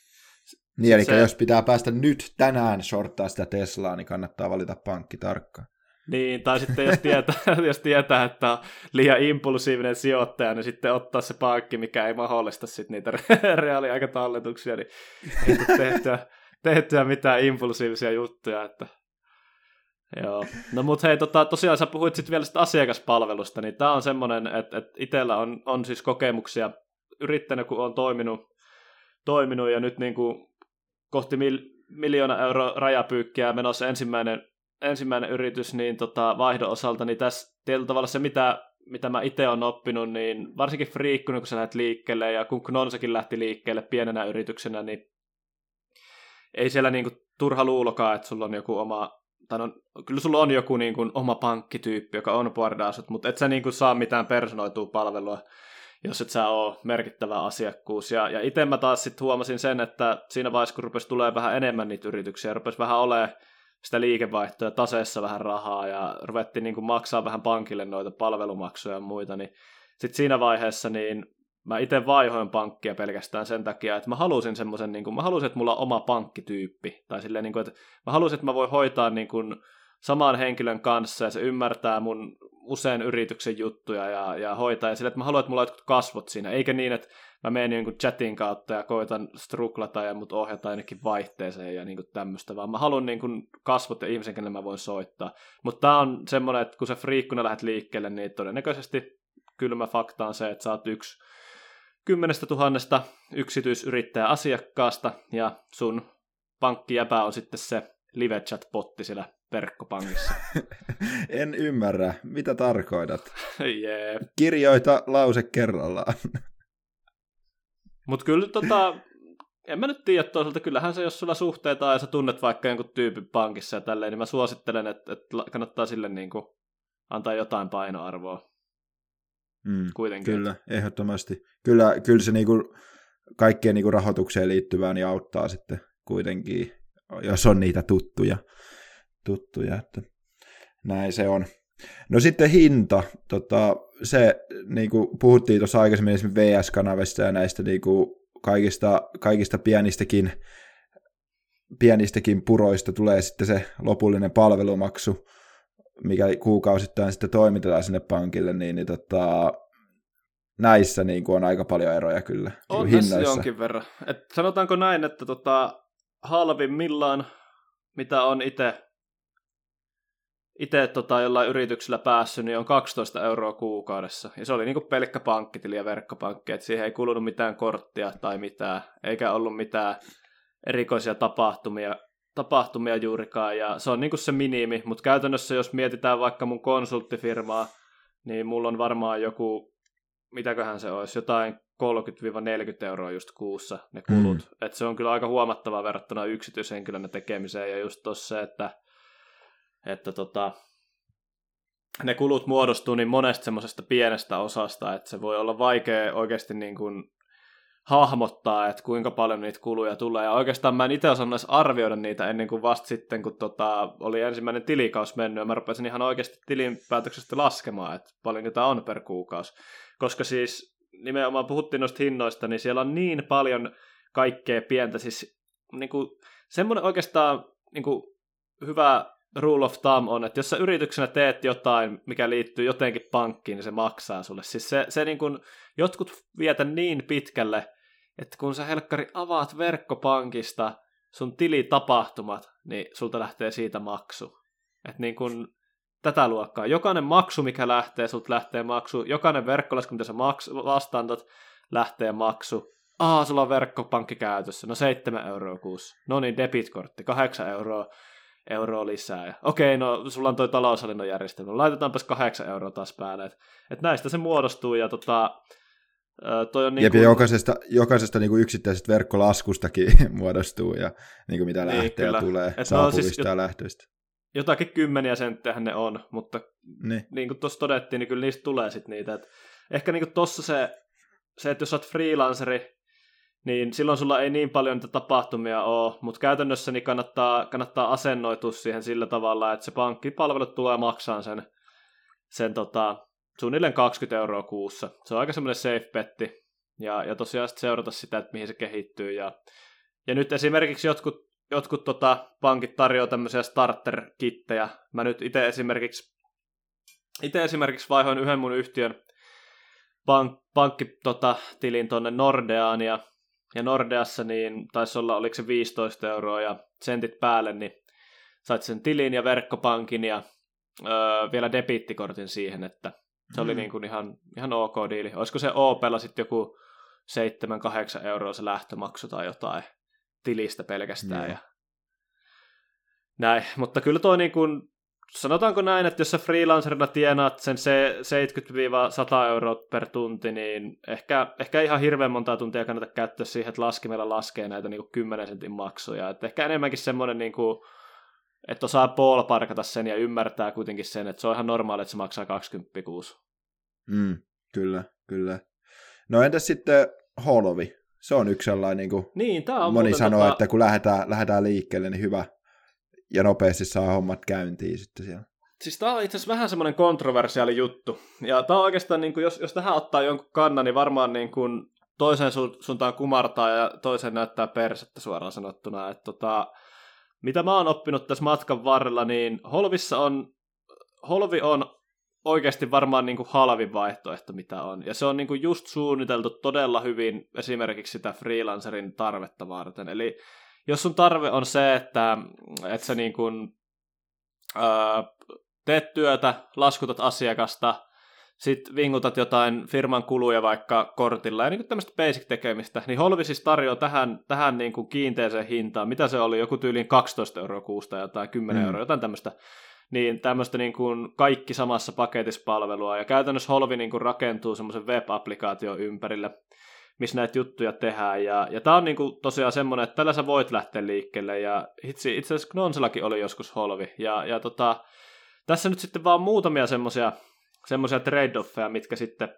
Niin, eli se, jos pitää päästä nyt tänään shorttaa sitä Teslaa, niin kannattaa valita pankki tarkkaan. Niin, tai sitten jos tietää, [laughs] jos tietää, että on liian impulsiivinen sijoittaja, niin sitten ottaa se pankki, mikä ei mahdollista sit niitä [laughs] reaaliaikatalletuksia, niin ei tehtyä, tehtyä mitään impulsiivisia juttuja, että Joo. No mut hei, tota, tosiaan sä puhuit sitten vielä sitä asiakaspalvelusta, niin tää on semmoinen, että, että itsellä on, on siis kokemuksia yrittänyt, kun on toiminut, toiminut ja nyt niin kuin kohti mil, miljoona euro rajapyykkiä menossa ensimmäinen, ensimmäinen yritys niin tota, vaihdon osalta, niin tässä tietyllä tavalla se, mitä, mitä mä itse olen oppinut, niin varsinkin friikkuna, kun sä lähdet liikkeelle, ja kun Knonsakin lähti liikkeelle pienenä yrityksenä, niin ei siellä niinku turha luulokaa, että sulla on joku oma, tai no, kyllä sulla on joku niinku oma pankkityyppi, joka on sut, mutta et sä niinku saa mitään personoitua palvelua, jos et sä ole merkittävä asiakkuus. Ja, ja itse mä taas sitten huomasin sen, että siinä vaiheessa, kun rupesi tulee vähän enemmän niitä yrityksiä, rupesi vähän olemaan sitä liikevaihtoa taseessa vähän rahaa ja ruvettiin niin maksaa vähän pankille noita palvelumaksuja ja muita, niin sitten siinä vaiheessa niin mä itse vaihoin pankkia pelkästään sen takia, että mä halusin semmoisen, niin mä halusin, että mulla on oma pankkityyppi, tai silleen, niin kuin, että mä halusin, että mä voin hoitaa niin kuin, saman henkilön kanssa ja se ymmärtää mun usein yrityksen juttuja ja, ja hoitaa ja sille, että mä haluan, että mulla on jotkut kasvot siinä, eikä niin, että mä menen niin chatin kautta ja koitan struklata ja mut ohjata ainakin vaihteeseen ja niin kuin tämmöistä, vaan mä haluan niin kuin kasvot ja ihmisen, kenelle mä voin soittaa. Mutta tää on semmoinen, että kun sä friikkuna lähdet liikkeelle, niin todennäköisesti kylmä fakta on se, että sä oot yksi kymmenestä tuhannesta yksityisyrittäjä asiakkaasta ja sun pankkijäpä on sitten se live chat-potti siellä verkkopankissa. [laughs] en ymmärrä. Mitä tarkoitat? [laughs] yeah. Kirjoita lause kerrallaan. [laughs] Mutta kyllä tota, en mä nyt tiedä toisaalta, kyllähän se, jos sulla suhteita ja sä tunnet vaikka jonkun tyypin pankissa ja tälleen, niin mä suosittelen, että, että kannattaa sille niin kuin antaa jotain painoarvoa. Mm, Kuitenkin. Kyllä, ehdottomasti. Kyllä, kyllä se niin kuin kaikkeen niin kuin rahoitukseen liittyvään niin auttaa sitten kuitenkin, jos on niitä tuttuja tuttuja, että näin se on. No sitten hinta, tota, se niin kuin puhuttiin tuossa aikaisemmin esimerkiksi VS-kanavista ja näistä niin kuin kaikista, kaikista pienistäkin, pienistäkin puroista tulee sitten se lopullinen palvelumaksu, mikä kuukausittain sitten toimitetaan sinne pankille, niin, niin tota, näissä niin kuin on aika paljon eroja kyllä. Niin on niin tässä jonkin verran. Et sanotaanko näin, että tota, halvimmillaan, mitä on itse itse tota, jollain yrityksellä päässyt, niin on 12 euroa kuukaudessa. Ja se oli niinku pelkkä pankkitili ja verkkopankki, että siihen ei kulunut mitään korttia tai mitään, eikä ollut mitään erikoisia tapahtumia, tapahtumia juurikaan. Ja se on niinku se minimi, mutta käytännössä jos mietitään vaikka mun konsulttifirmaa, niin mulla on varmaan joku, mitäköhän se olisi, jotain 30-40 euroa just kuussa ne kulut. Mm. Et se on kyllä aika huomattava verrattuna yksityishenkilönä tekemiseen ja just tossa, että että tota, ne kulut muodostuu niin monesta semmoisesta pienestä osasta, että se voi olla vaikea oikeasti niin kuin hahmottaa, että kuinka paljon niitä kuluja tulee. Ja oikeastaan mä en itse osannut edes arvioida niitä ennen kuin vasta sitten, kun tota, oli ensimmäinen tilikaus mennyt, ja mä rupesin ihan oikeasti tilinpäätöksestä laskemaan, että paljonko tämä on per kuukausi. Koska siis nimenomaan puhuttiin noista hinnoista, niin siellä on niin paljon kaikkea pientä, siis niin kuin, semmoinen oikeastaan niin kuin, hyvä rule of thumb on, että jos sä yrityksenä teet jotain, mikä liittyy jotenkin pankkiin, niin se maksaa sulle. Siis se, se niin kun, jotkut vietä niin pitkälle, että kun sä helkkari avaat verkkopankista sun tilitapahtumat, niin sulta lähtee siitä maksu. Että niin kun, tätä luokkaa. Jokainen maksu, mikä lähtee, sulta lähtee maksu. Jokainen verkkolasku, mitä sä maks- vastaantat, lähtee maksu. Aa, sulla on verkkopankki käytössä. No 7 euroa kuussa. No niin, debitkortti, 8 euroa euroa lisää. Ja, okei, no sulla on toi taloushallinnon järjestelmä, laitetaanpas kahdeksan euroa taas päälle. Et, et näistä se muodostuu ja tota, toi on niin kuin... jokaisesta, jokaisesta niin kuin yksittäisestä verkkolaskustakin [laughs] muodostuu ja niin kuin mitä niin, lähtee kyllä. tulee, Et saapuvista no, siis ja lähtöistä. Jotakin kymmeniä senttejä ne on, mutta niin, niin kuin tuossa todettiin, niin kyllä niistä tulee sitten niitä. Et ehkä niin kuin tossa se, se, että jos olet freelanceri, niin silloin sulla ei niin paljon niitä tapahtumia ole, mutta käytännössä niin kannattaa, kannattaa asennoitua siihen sillä tavalla, että se pankkipalvelut tulee maksaa sen, sen tota, suunnilleen 20 euroa kuussa. Se on aika semmoinen safe betti, ja, ja tosiaan seurata sitä, että mihin se kehittyy. Ja, ja nyt esimerkiksi jotkut, jotkut tota, pankit tarjoaa tämmöisiä starter-kittejä. Mä nyt itse esimerkiksi, itse esimerkiksi vaihoin yhden mun yhtiön pank, pankkitilin tota, tonne Nordeaan, ja ja Nordeassa niin taisi olla, oliko se 15 euroa ja sentit päälle, niin sait sen tilin ja verkkopankin ja öö, vielä debittikortin siihen, että se oli mm. niin kuin ihan, ihan ok diili. Olisiko se Opella sitten joku 7-8 euroa se lähtömaksu tai jotain tilistä pelkästään. Mm. Ja näin, mutta kyllä tuo niin kuin, sanotaanko näin, että jos sä freelancerina tienaat sen se 70-100 euroa per tunti, niin ehkä, ehkä ihan hirveän monta tuntia kannata käyttää siihen, että laskimella laskee näitä niin kuin 10 sentin maksuja. Et ehkä enemmänkin semmoinen, niin kuin, että osaa ballparkata sen ja ymmärtää kuitenkin sen, että se on ihan normaali, että se maksaa 20 kuusi. Mm, kyllä, kyllä. No entäs sitten Holovi? Se on yksi sellainen, niin kuin niin, tää on moni sanoo, tota... että kun lähdetään, lähdetään liikkeelle, niin hyvä, ja nopeasti saa hommat käyntiin sitten siellä. Siis tämä on itse asiassa vähän semmoinen kontroversiaali juttu. Ja tämä on oikeastaan, niin kuin, jos, jos tähän ottaa jonkun kannan, niin varmaan niin kuin toiseen su- suuntaan kumartaa ja toiseen näyttää persettä suoraan sanottuna. Että tota, mitä mä oon oppinut tässä matkan varrella, niin Holvissa on, Holvi on oikeasti varmaan niin kuin halvin vaihtoehto, mitä on. Ja se on niin kuin just suunniteltu todella hyvin esimerkiksi sitä freelancerin tarvetta varten. Eli jos sun tarve on se, että, että sä niin kuin, öö, teet työtä, laskutat asiakasta, sitten vingutat jotain firman kuluja vaikka kortilla ja niin tämmöistä basic-tekemistä, niin Holvi siis tarjoaa tähän, tähän niin kuin kiinteeseen hintaan, mitä se oli, joku tyyliin 12 euroa kuusta tai 10 mm. euroa, jotain tämmöistä, niin tämmöistä niin kuin kaikki samassa paketissa palvelua, ja käytännössä Holvi niin kuin rakentuu semmoisen web-applikaation ympärille, missä näitä juttuja tehdään. Ja, ja tämä on niinku tosiaan semmoinen, että tällä sä voit lähteä liikkeelle. Ja itse, itse asiassa Knonsellakin oli joskus holvi. Ja, ja tota, tässä nyt sitten vaan muutamia semmoisia semmoisia trade-offeja, mitkä sitten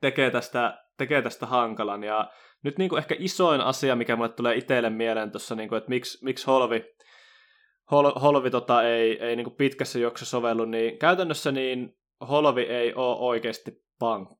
tekee tästä, tekee tästä hankalan. Ja nyt niinku ehkä isoin asia, mikä mulle tulee itselle mieleen tuossa, niinku, että miksi, miksi holvi, hol, holvi tota, ei, ei niinku pitkässä juoksussa sovellu, niin käytännössä niin holvi ei ole oikeasti pankki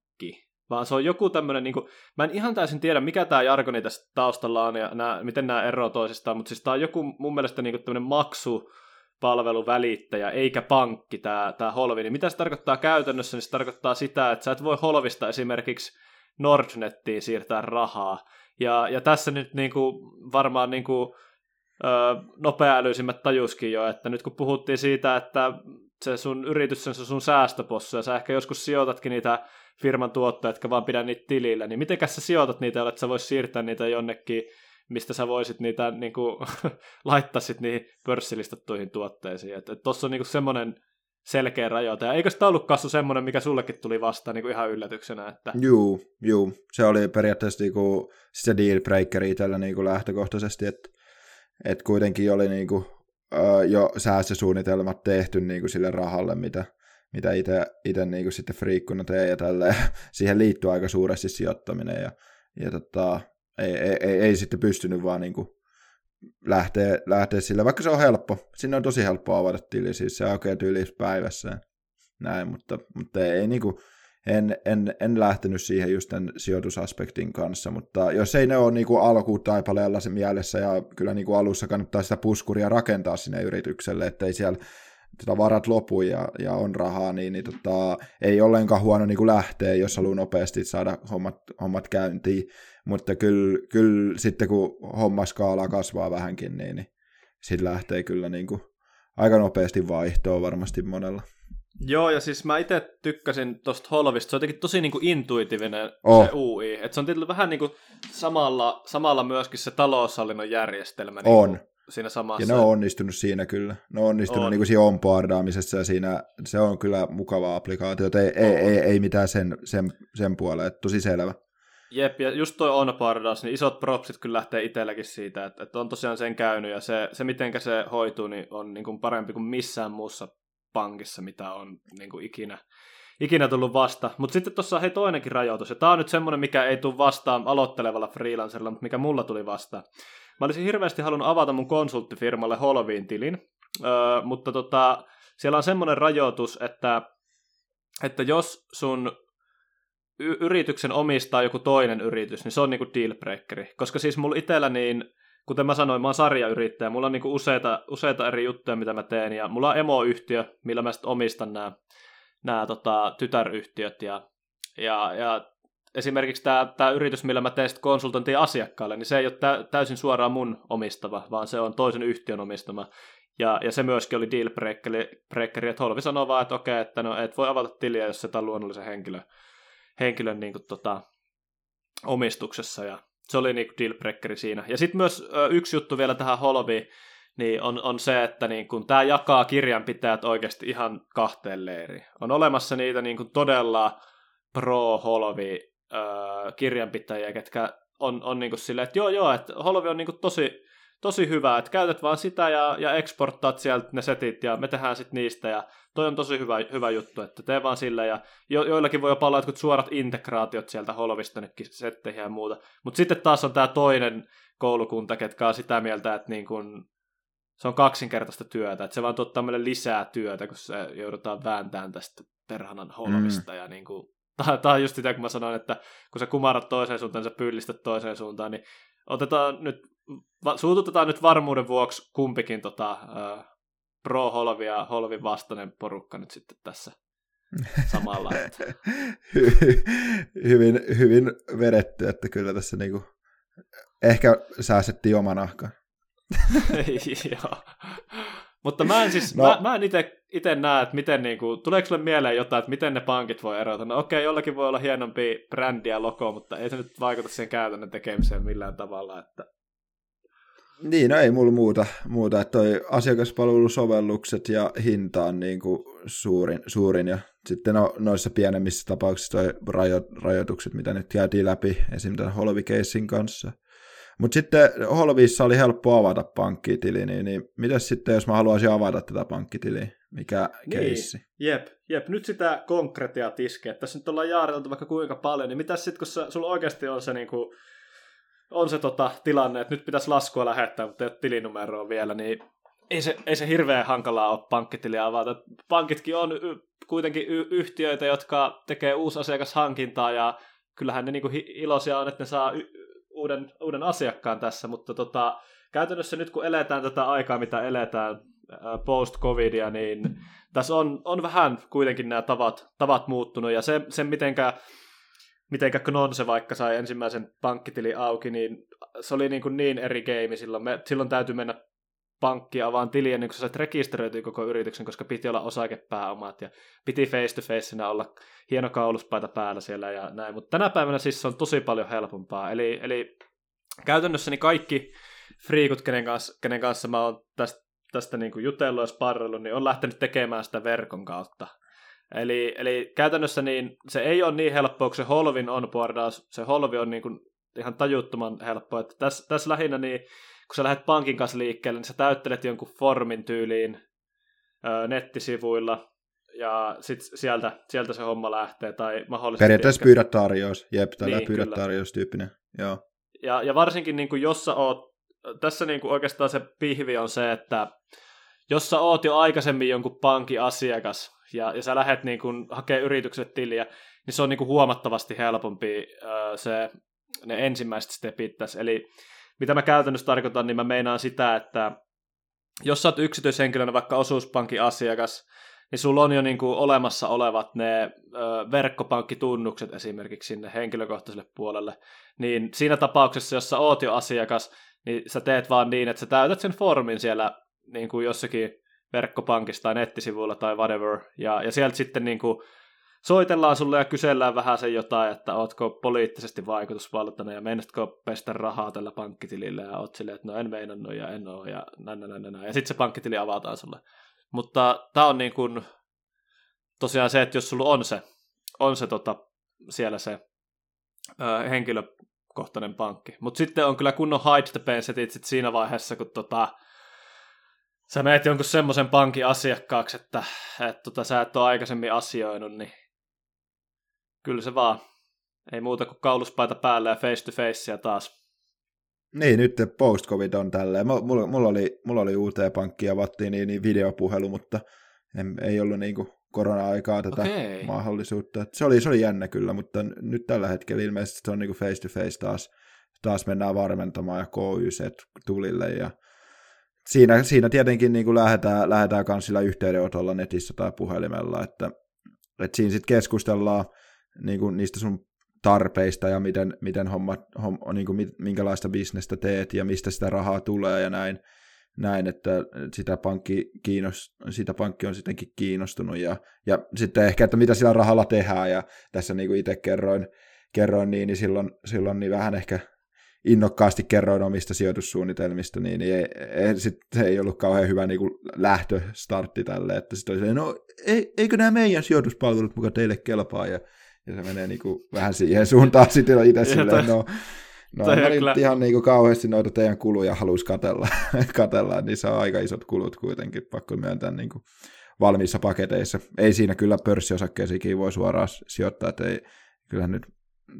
vaan se on joku tämmöinen, niin mä en ihan täysin tiedä, mikä tämä jargoni tässä taustalla on ja nää, miten nämä eroavat toisistaan, mutta siis tämä on joku mun mielestä niin tämmöinen maksu, palveluvälittäjä, eikä pankki tämä, tämä holvi, niin mitä se tarkoittaa käytännössä, niin se tarkoittaa sitä, että sä et voi holvista esimerkiksi Nordnettiin siirtää rahaa, ja, ja tässä nyt niin kuin, varmaan niin kuin, nopeaälyisimmät tajuskin jo, että nyt kun puhuttiin siitä, että se sun yritys on sun säästöpossu, ja sä ehkä joskus sijoitatkin niitä firman tuotteet, jotka vaan pidä niitä tilillä, niin miten sä sijoitat niitä, että sä vois siirtää niitä jonnekin, mistä sä voisit niitä niin kuin, [laughs] laittaa sit niihin pörssilistattuihin tuotteisiin. Että et tuossa on niin semmoinen selkeä rajoite. Ja eikö sitä ollut kasvu semmoinen, mikä sullekin tuli vastaan niin kuin ihan yllätyksenä? Että... Juu, juu. Se oli periaatteessa niin kuin, se deal breaker itsellä niin kuin lähtökohtaisesti, että, että kuitenkin oli niin kuin, jo säästösuunnitelmat tehty niin kuin sille rahalle, mitä, mitä itse niin sitten friikkuna teen ja tälleen. [laughs] Siihen liittyy aika suuresti sijoittaminen ja, ja tota, ei, ei, ei, ei, sitten pystynyt vaan niin lähteä, lähteä sillä, vaikka se on helppo. Sinne on tosi helppo avata tili, siis se aukeaa tyyli päivässä. Näin, mutta, mutta ei niin kuin, en, en, en lähtenyt siihen just tämän sijoitusaspektin kanssa, mutta jos ei ne ole niin kuin alkutaipaleella se mielessä ja kyllä niin alussa kannattaa sitä puskuria rakentaa sinne yritykselle, ettei siellä tota varat lopu ja, ja on rahaa, niin, niin tota, ei ollenkaan huono niin kuin lähteä, jos haluaa nopeasti saada hommat, hommat käyntiin. Mutta kyllä, kyllä sitten kun hommaskaala kasvaa vähänkin, niin, niin sitten lähtee kyllä niin kuin aika nopeasti vaihtoa varmasti monella. Joo, ja siis mä itse tykkäsin tosta Holvista. Se on jotenkin tosi niinku intuitiivinen oh. se UI. Et se on tietysti vähän niinku samalla, samalla myöskin se taloushallinnon järjestelmä. Niinku on. Siinä samassa. Ja ne on onnistunut siinä kyllä. Ne on onnistunut on. niinku siinä onboardaamisessa ja siinä se on kyllä mukava applikaatio. Ei, ei, ei, ei, mitään sen, sen, sen puolelle. Tosi selvä. Jep, ja just toi onboardaus, niin isot propsit kyllä lähtee itselläkin siitä, että, että on tosiaan sen käynyt, ja se, se miten se hoituu, niin on niin kuin parempi kuin missään muussa pankissa, mitä on niin kuin ikinä, ikinä tullut vasta. Mutta sitten tuossa on hei toinenkin rajoitus, ja tämä on nyt semmoinen, mikä ei tule vastaan aloittelevalla freelancerilla, mutta mikä mulla tuli vastaan. Mä olisin hirveästi halunnut avata mun konsulttifirmalle Holviin tilin, öö, mutta tota, siellä on semmoinen rajoitus, että, että jos sun y- yrityksen omistaa joku toinen yritys, niin se on niinku dealbreakeri. Koska siis mulla itsellä niin, kuten mä sanoin, mä oon sarjayrittäjä, mulla on niinku useita, useita eri juttuja, mitä mä teen, ja mulla on emoyhtiö, millä mä sitten omistan nämä tota, tytäryhtiöt, ja, ja, ja esimerkiksi tämä, tämä yritys, millä mä teen konsultantia asiakkaalle, niin se ei ole täysin suoraan mun omistama, vaan se on toisen yhtiön omistama. Ja, ja se myöskin oli deal breakeri, että Holvi sanoi vaan, että okei, että no, et voi avata tiliä, jos se on luonnollisen henkilön, henkilön niin kuin, tota, omistuksessa, ja se oli niin kuin deal breakeri siinä. Ja sitten myös yksi juttu vielä tähän Holviin, niin on, on se, että niin kun tämä jakaa kirjanpitäjät oikeasti ihan kahteen leiriin. On olemassa niitä niin kun todella pro-holvi öö, kirjanpitäjiä, ketkä on, on niin silleen, että joo joo, että holvi on niin tosi, tosi hyvä, että käytät vaan sitä ja, ja exportaat sieltä ne setit ja me tehdään sitten niistä ja toi on tosi hyvä, hyvä juttu, että tee vaan sille ja jo, joillakin voi jopa olla jotkut suorat integraatiot sieltä holvista nytkin setteihin ja muuta, mutta sitten taas on tämä toinen koulukunta, ketkä on sitä mieltä, että niin kun se on kaksinkertaista työtä, että se vaan tuottaa meille lisää työtä, kun se joudutaan vääntämään tästä perhanan holmista mm. ja niin kuin, tämä on just sitä, kun mä sanoin, että kun sä kumarat toiseen suuntaan, sä pyllistät toiseen suuntaan, niin otetaan nyt, suututetaan nyt varmuuden vuoksi kumpikin tota, uh, pro-holvi ja holvin vastainen porukka nyt sitten tässä samalla. [laughs] Että. hyvin, hyvin vedetty, että kyllä tässä niinku, ehkä säästettiin oma nahka. [laughs] Joo. Mutta mä en siis, no. mä, mä en itse näe, että miten niinku, tuleeko sulle mieleen jotain, että miten ne pankit voi erota? No okei, okay, jollakin voi olla hienompi brändi ja logo, mutta ei se nyt vaikuta siihen käytännön tekemiseen millään tavalla, että... Niin, no ei mulla muuta, muuta että toi asiakaspalvelusovellukset ja hinta on niin kuin suurin, suurin, ja sitten no, noissa pienemmissä tapauksissa toi rajo, rajoitukset, mitä nyt käytiin läpi esim. tämän Holvi-keissin kanssa – mutta sitten Holvissa oli helppo avata pankkitili, niin, niin mitäs sitten, jos mä haluaisin avata tätä pankkitiliä? Mikä niin. keissi? Jep, jep, nyt sitä konkretiaa tiskee. Tässä nyt ollaan jaariteltu vaikka kuinka paljon, niin mitäs sitten, kun sä, sulla oikeasti on se, niinku, on se tota, tilanne, että nyt pitäisi laskua lähettää, mutta ei ole tilinumeroa vielä, niin ei se, ei se hirveän hankalaa ole pankkitiliä avata. Pankitkin on y- kuitenkin y- yhtiöitä, jotka tekee asiakashankintaa ja kyllähän ne niinku iloisia on, että ne saa y- uuden, uuden asiakkaan tässä, mutta tota, käytännössä nyt kun eletään tätä aikaa, mitä eletään post-covidia, niin tässä on, on vähän kuitenkin nämä tavat, tavat muuttunut, ja se, se mitenkä, mitenkä Knonse vaikka sai ensimmäisen pankkitili auki, niin se oli niin, kuin niin eri game silloin. Me, silloin täytyy mennä pankkia vaan tiliä, niin kuin sä rekisteröityä koko yrityksen, koska piti olla osakepääomat ja piti face to face olla hieno kauluspaita päällä siellä ja näin. Mutta tänä päivänä siis se on tosi paljon helpompaa. Eli, eli käytännössä niin kaikki friikut, kenen kanssa, kenen kanssa mä oon tästä, tästä niin kuin jutellut ja sparrellut, niin on lähtenyt tekemään sitä verkon kautta. Eli, eli käytännössä niin se ei ole niin helppoa, kun se holvin onboardaus, se holvi on niin kuin ihan tajuttoman helppoa. Että tässä, tässä lähinnä niin kun sä lähdet pankin kanssa liikkeelle, niin sä täyttelet jonkun formin tyyliin ö, nettisivuilla, ja sit sieltä, sieltä se homma lähtee, tai mahdollisesti... Periaatteessa ehkä... pyydät tarjous, jep, tällä niin, pyydät tarjous tyyppinen, joo. Ja, ja varsinkin niin kuin, jos sä oot, tässä niin kuin oikeastaan se pihvi on se, että jos sä oot jo aikaisemmin jonkun pankin asiakas, ja, ja sä lähdet niin kuin, hakemaan yritykset tiliä, niin se on niin kuin, huomattavasti helpompi ö, se, ne ensimmäiset stepit tässä. Eli mitä mä käytännössä tarkoitan, niin mä meinaan sitä, että jos sä oot yksityishenkilönä vaikka osuuspankin asiakas, niin sulla on jo niin kuin olemassa olevat ne verkkopankkitunnukset esimerkiksi sinne henkilökohtaiselle puolelle, niin siinä tapauksessa, jos sä oot jo asiakas, niin sä teet vaan niin, että sä täytät sen formin siellä niin kuin jossakin verkkopankissa tai nettisivuilla tai whatever, ja, ja sieltä sitten niin kuin soitellaan sulle ja kysellään vähän sen jotain, että ootko poliittisesti vaikutusvaltainen ja meinatko pestä rahaa tällä pankkitilillä ja oot silleen, että no en meinannut ja en oo ja näin, näin, näin, näin. Ja sitten se pankkitili avataan sulle. Mutta tämä on niin kuin, tosiaan se, että jos sulla on se, on se tota, siellä se ö, henkilökohtainen pankki. Mutta sitten on kyllä kunnon hide the setit sit siinä vaiheessa, kun tota, sä meet jonkun semmoisen pankin asiakkaaksi, että, että tota, sä et ole aikaisemmin asioinut, niin kyllä se vaan. Ei muuta kuin kauluspaita päälle ja face to face taas. Niin, nyt post-covid on tälleen. Mulla, mulla, oli, mulla oli UT-pankki ja vattiin niin, niin videopuhelu, mutta en, ei ollut niin kuin korona-aikaa tätä okay. mahdollisuutta. Se oli, se oli jännä kyllä, mutta nyt tällä hetkellä ilmeisesti se on niin face to face taas. Taas mennään varmentamaan ja KYC tulille ja siinä, siinä tietenkin niin kuin lähdetään, lähdetään myös sillä yhteydenotolla netissä tai puhelimella, että, että siinä sitten keskustellaan niin kuin niistä sun tarpeista ja miten, miten homma, homma niin kuin, minkälaista bisnestä teet ja mistä sitä rahaa tulee ja näin, näin että sitä pankki, kiinnost, sitä pankki on sittenkin kiinnostunut ja, ja sitten ehkä, että mitä sillä rahalla tehdään ja tässä niin kuin itse kerroin, kerroin niin, niin silloin, silloin niin vähän ehkä innokkaasti kerroin omista sijoitussuunnitelmista, niin, niin ei, ei, sit, ei ollut kauhean hyvä niin kuin lähtöstartti tälle, että sitten oli se, no ei, eikö nämä meidän sijoituspalvelut mukaan teille kelpaa, ja, ja se menee niin kuin vähän siihen suuntaan [laughs] sitten itse silleen, no, No mä nyt kyllä... ihan niin kuin kauheasti noita teidän kuluja haluaisi katella, [laughs] katella, niin se on aika isot kulut kuitenkin, pakko myöntää niin kuin valmiissa paketeissa. Ei siinä kyllä pörssiosakkeisiinkin voi suoraan sijoittaa, että ei kyllä nyt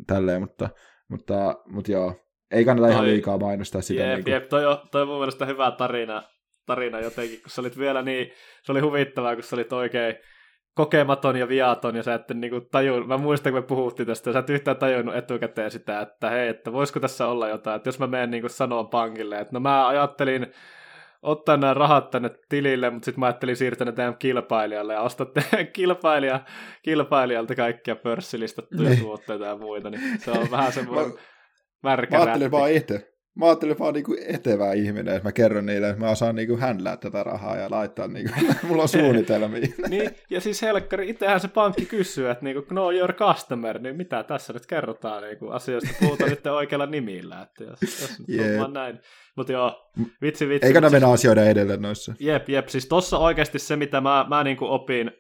tälleen, mutta, mutta, mutta joo, ei kannata toi, ihan liikaa mainostaa sitä. Jep, niin kuin... jep, toi, on, toi on mun mielestä hyvä tarina, tarina jotenkin, kun sä olit vielä niin, se oli huvittavaa, kun sä olit oikein kokematon ja viaton, ja sä et niinku tajun, mä muistan, kun me puhuttiin tästä, ja sä et yhtään tajunnut etukäteen sitä, että hei, että voisiko tässä olla jotain, että jos mä menen niinku sanoa pankille, että no mä ajattelin ottaa nämä rahat tänne tilille, mutta sitten mä ajattelin siirtää ne teidän kilpailijalle ja ostaa [laughs] kilpailija, kilpailijalta kaikkia pörssilistattuja niin. tuotteita ja muita, niin se on vähän semmoinen märkä Mä ajattelin vaan itse. Mä ajattelin vaan niinku etevä ihminen, että mä kerron niille, että mä osaan niinku händlää tätä rahaa ja laittaa, niinku, [laughs] mulla on suunnitelmia. [laughs] niin, ja siis helkkari, itsehän se pankki kysyy, että niinku, know your customer, niin mitä tässä nyt kerrotaan niinku, asioista, puhutaan nyt oikealla nimillä, että jos, jos nyt näin. Mutta joo, vitsi vitsi. Eikä ne mennä asioiden edelle noissa. Jep, jep, siis tossa oikeasti se, mitä mä, mä niinku opin,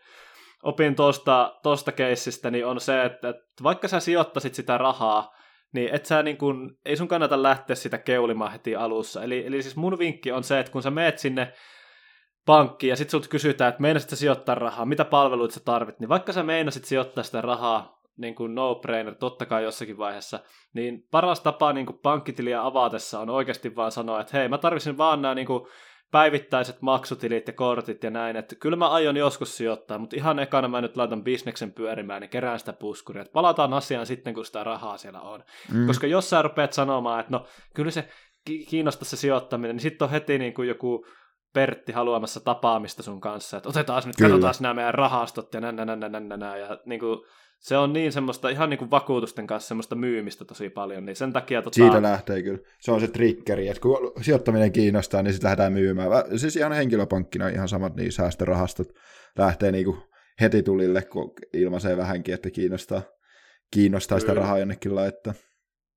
opin tosta, tosta keissistä, niin on se, että, että vaikka sä sijoittasit sitä rahaa, niin et sä niin kun, ei sun kannata lähteä sitä keulimaan heti alussa. Eli, eli siis mun vinkki on se, että kun sä meet sinne pankkiin ja sit sulta kysytään, että meinasit sijoittaa rahaa, mitä palveluita sä tarvit, niin vaikka sä meinasit sijoittaa sitä rahaa niin kuin no-brainer, totta kai jossakin vaiheessa, niin paras tapa niin pankkitiliä avatessa on oikeasti vaan sanoa, että hei, mä tarvitsin vaan nämä niin kuin päivittäiset maksutilit ja kortit ja näin, että kyllä mä aion joskus sijoittaa, mutta ihan ekana mä nyt laitan bisneksen pyörimään ja kerään sitä puskuria, että palataan asiaan sitten, kun sitä rahaa siellä on. Mm. Koska jos sä rupeat sanomaan, että no kyllä se kiinnostaa se sijoittaminen, niin sitten on heti niin kuin joku Pertti haluamassa tapaamista sun kanssa, että otetaan nyt, Kyllä. katsotaan nämä meidän rahastot ja nä, nä, nä, nä, nä, nä, ja niin kuin, se on niin semmoista, ihan niin kuin vakuutusten kanssa semmoista myymistä tosi paljon, niin sen takia... Tota... Siitä lähtee kyllä. Se on se triggeri, että kun sijoittaminen kiinnostaa, niin sitten lähdetään myymään. Siis ihan henkilöpankkina ihan samat niin säästörahastot lähtee niin kuin heti tulille, kun ilmaisee vähänkin, että kiinnostaa, kiinnostaa sitä rahaa jonnekin laittaa.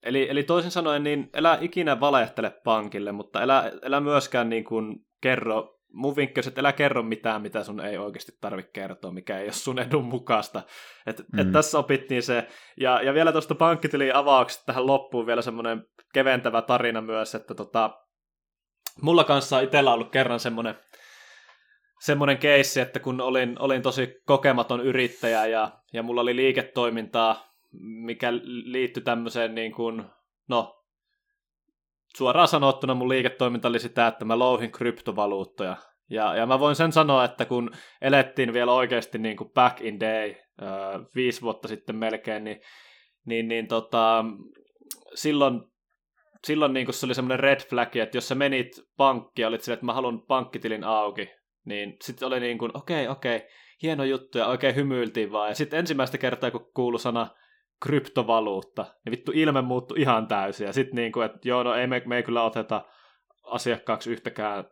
Eli, eli toisin sanoen, niin älä ikinä valehtele pankille, mutta älä, älä myöskään niin kuin kerro mun vinkki on, että älä kerro mitään, mitä sun ei oikeasti tarvitse kertoa, mikä ei ole sun edun mukaista. Et, mm. et tässä opittiin se. Ja, ja vielä tuosta pankkitilin avauksesta tähän loppuun vielä semmoinen keventävä tarina myös, että tota, mulla kanssa itsellä ollut kerran semmoinen semmoinen keissi, että kun olin, olin tosi kokematon yrittäjä ja, ja mulla oli liiketoimintaa, mikä liittyi tämmöiseen niin kuin, no, suoraan sanottuna mun liiketoiminta oli sitä, että mä louhin kryptovaluuttoja. Ja, ja mä voin sen sanoa, että kun elettiin vielä oikeasti niin kuin back in day, äh, viisi vuotta sitten melkein, niin, niin, niin tota, silloin, silloin niin kuin se oli semmoinen red flag, että jos sä menit pankkiin ja olit silleen, että mä haluan pankkitilin auki, niin sitten oli niin kuin, okei, okay, okei, okay, hieno juttu, ja oikein hymyiltiin vaan. Ja sitten ensimmäistä kertaa, kun kuului sana kryptovaluutta, niin vittu ilme muuttui ihan täysin. Ja sitten niin kuin, että joo, no ei me, me ei kyllä oteta asiakkaaksi yhtäkään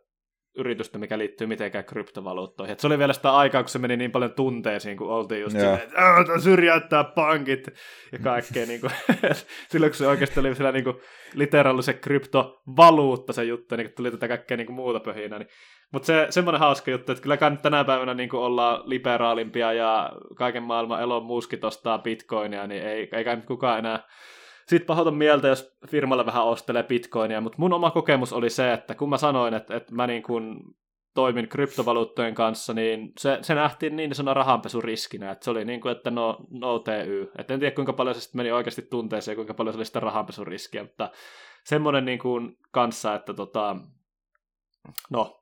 yritystä, mikä liittyy mitenkään kryptovaluuttoihin. Et se oli vielä sitä aikaa, kun se meni niin paljon tunteisiin, kun oltiin just silleen, että syrjäyttää pankit ja kaikkea. niin kuin, [laughs] silloin, kun se oikeasti oli siellä niin kuin, literaalisen kryptovaluutta se juttu, niin tuli tätä kaikkea niin kuin, muuta pöhinä, niin mutta se, semmoinen hauska juttu, että kyllä tänä päivänä niin ollaan liberaalimpia ja kaiken maailman Elon Musk ostaa bitcoinia, niin ei, eikä nyt kukaan enää sitten pahoita mieltä, jos firmalle vähän ostelee bitcoinia, mutta mun oma kokemus oli se, että kun mä sanoin, että, että mä niin kuin toimin kryptovaluuttojen kanssa, niin se, se nähtiin niin sana rahanpesuriskinä, että se oli niin kuin, että no, no TY. Et en tiedä, kuinka paljon se sitten meni oikeasti tunteeseen, kuinka paljon se oli sitä rahanpesuriskiä, mutta semmoinen niin kuin kanssa, että tota, no,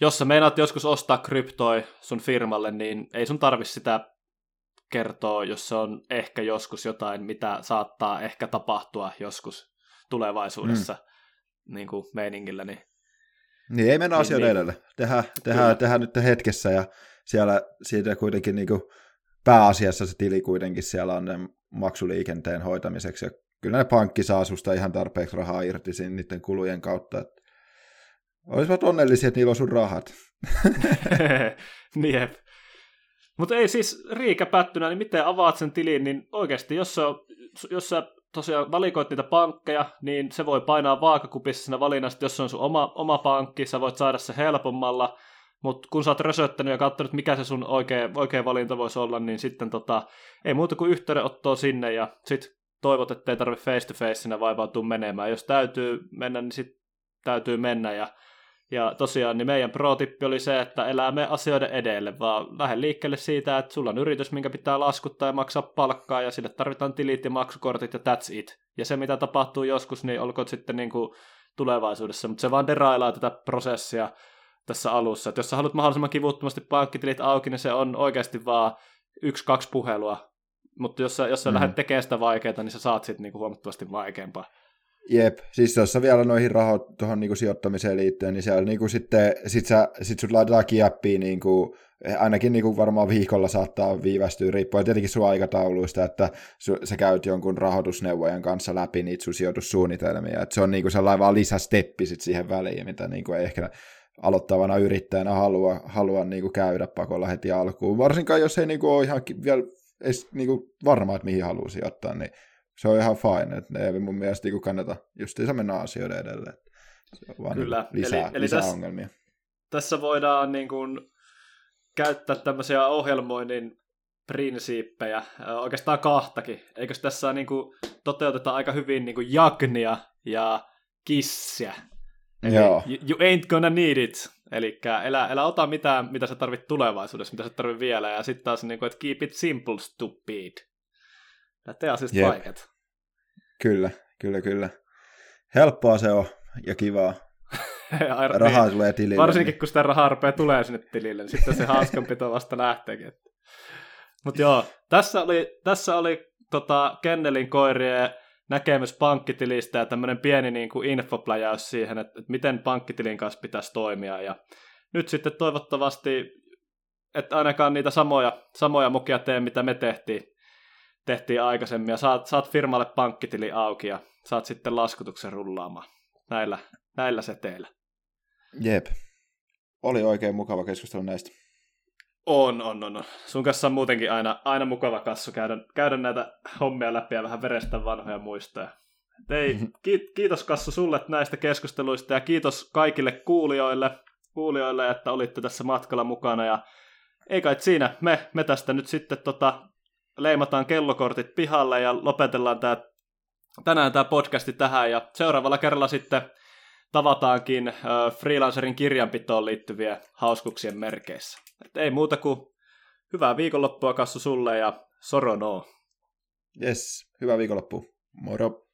jos sä meinaat joskus ostaa kryptoi sun firmalle, niin ei sun tarvi sitä kertoa, jos se on ehkä joskus jotain, mitä saattaa ehkä tapahtua joskus tulevaisuudessa mm. niin kuin meiningillä. Niin, niin ei mennä niin, asioiden niin. edelle. Tehdään, tehdään, tehdään nyt hetkessä ja siellä siitä kuitenkin niin kuin pääasiassa se tili kuitenkin siellä on ne maksuliikenteen hoitamiseksi, ja kyllä ne pankki saa susta ihan tarpeeksi rahaa irti niiden kulujen kautta, että olisivat onnellisia, että niillä on sun rahat. [laughs] Niep. Mutta ei siis Riika päättynä, niin miten avaat sen tilin, niin oikeasti jos sä, jos sä tosiaan valikoit niitä pankkeja, niin se voi painaa vaakakupissa siinä valinnassa, jos se on sun oma, oma pankki, sä voit saada se helpommalla, mutta kun sä oot rösöttänyt ja katsonut, mikä se sun oikea, oikea valinta voisi olla, niin sitten tota, ei muuta kuin yhteydenottoa sinne ja sit toivot, että ei tarvitse face to face vaivautua menemään. Jos täytyy mennä, niin sitten täytyy mennä ja ja tosiaan niin meidän pro-tippi oli se, että elämme asioiden edelle, vaan lähde liikkeelle siitä, että sulla on yritys, minkä pitää laskuttaa ja maksaa palkkaa, ja sille tarvitaan tilit ja maksukortit, ja that's it. Ja se, mitä tapahtuu joskus, niin olkoon sitten niin kuin tulevaisuudessa, mutta se vaan derailaa tätä prosessia tässä alussa. Että jos sä haluat mahdollisimman kivuttomasti pankkitilit auki, niin se on oikeasti vaan yksi-kaksi puhelua. Mutta jos sä, jos sä mm. lähdet tekemään sitä vaikeaa, niin sä saat sitten niinku huomattavasti vaikeampaa. Jep, siis tuossa vielä noihin raho, tuohon niinku sijoittamiseen liittyen, niin siellä niinku sitten, sit, sä, sit sut laitetaan kieppiin niinku, ainakin niinku varmaan viikolla saattaa viivästyä, riippuen tietenkin sun aikatauluista, että su, sä käyt jonkun rahoitusneuvojan kanssa läpi niitä sun sijoitussuunnitelmia, että se on niinku sellainen vaan lisästeppi sit siihen väliin, mitä niinku ei ehkä aloittavana yrittäjänä halua, halua niinku käydä pakolla heti alkuun, varsinkaan jos ei niinku ole ihan vielä edes niinku varma, että mihin haluaa sijoittaa, niin se on ihan fine, että ne ei mun mielestä niin kannata justiinsa mennä asioiden edelleen. Se on vaan Kyllä. lisää, eli, eli lisää tässä, ongelmia. Tässä voidaan niin kuin, käyttää tämmöisiä ohjelmoinnin prinsiippejä, oikeastaan kahtakin. Eikö tässä niin kuin, toteuteta aika hyvin niin kuin jagnia ja kissiä? Eli Joo. You, you ain't gonna need it. Eli älä, älä ota mitään, mitä sä tarvit tulevaisuudessa, mitä sä tarvit vielä, ja sitten taas niin kuin, että keep it simple, stupid. Ja tee asiasta yep. vaikeat. Kyllä, kyllä, kyllä. Helppoa se on ja kivaa. [laughs] rahaa niin. tulee tilille. Varsinkin niin. kun sitä rahaa rupeaa tulee sinne tilille, niin sitten se hauskanpito vasta lähteekin. Mutta joo, tässä oli, tässä oli tota, Kennelin koirien näkemys pankkitilistä ja tämmöinen pieni niin kuin infopläjäys siihen, että, että miten pankkitilin kanssa pitäisi toimia. Ja nyt sitten toivottavasti, että ainakaan niitä samoja, samoja mukia tee, mitä me tehtiin tehtiin aikaisemmin, ja saat, saat firmalle pankkitili auki, ja saat sitten laskutuksen rullaamaan näillä, näillä seteillä. Jep. Oli oikein mukava keskustelu näistä. On, on, on. Sun kanssa on muutenkin aina, aina mukava kassu käydä, käydä näitä hommia läpi ja vähän verestä vanhoja muistoja. Ei, [laughs] kiitos Kassu sulle näistä keskusteluista ja kiitos kaikille kuulijoille, kuulijoille että olitte tässä matkalla mukana. Ja ei kai siinä, me, me tästä nyt sitten tota, leimataan kellokortit pihalle ja lopetellaan tää, tänään tämä podcasti tähän ja seuraavalla kerralla sitten tavataankin freelancerin kirjanpitoon liittyviä hauskuksien merkeissä. Et ei muuta kuin hyvää viikonloppua Kassu sulle ja sorono. Yes, hyvää viikonloppua. Moro.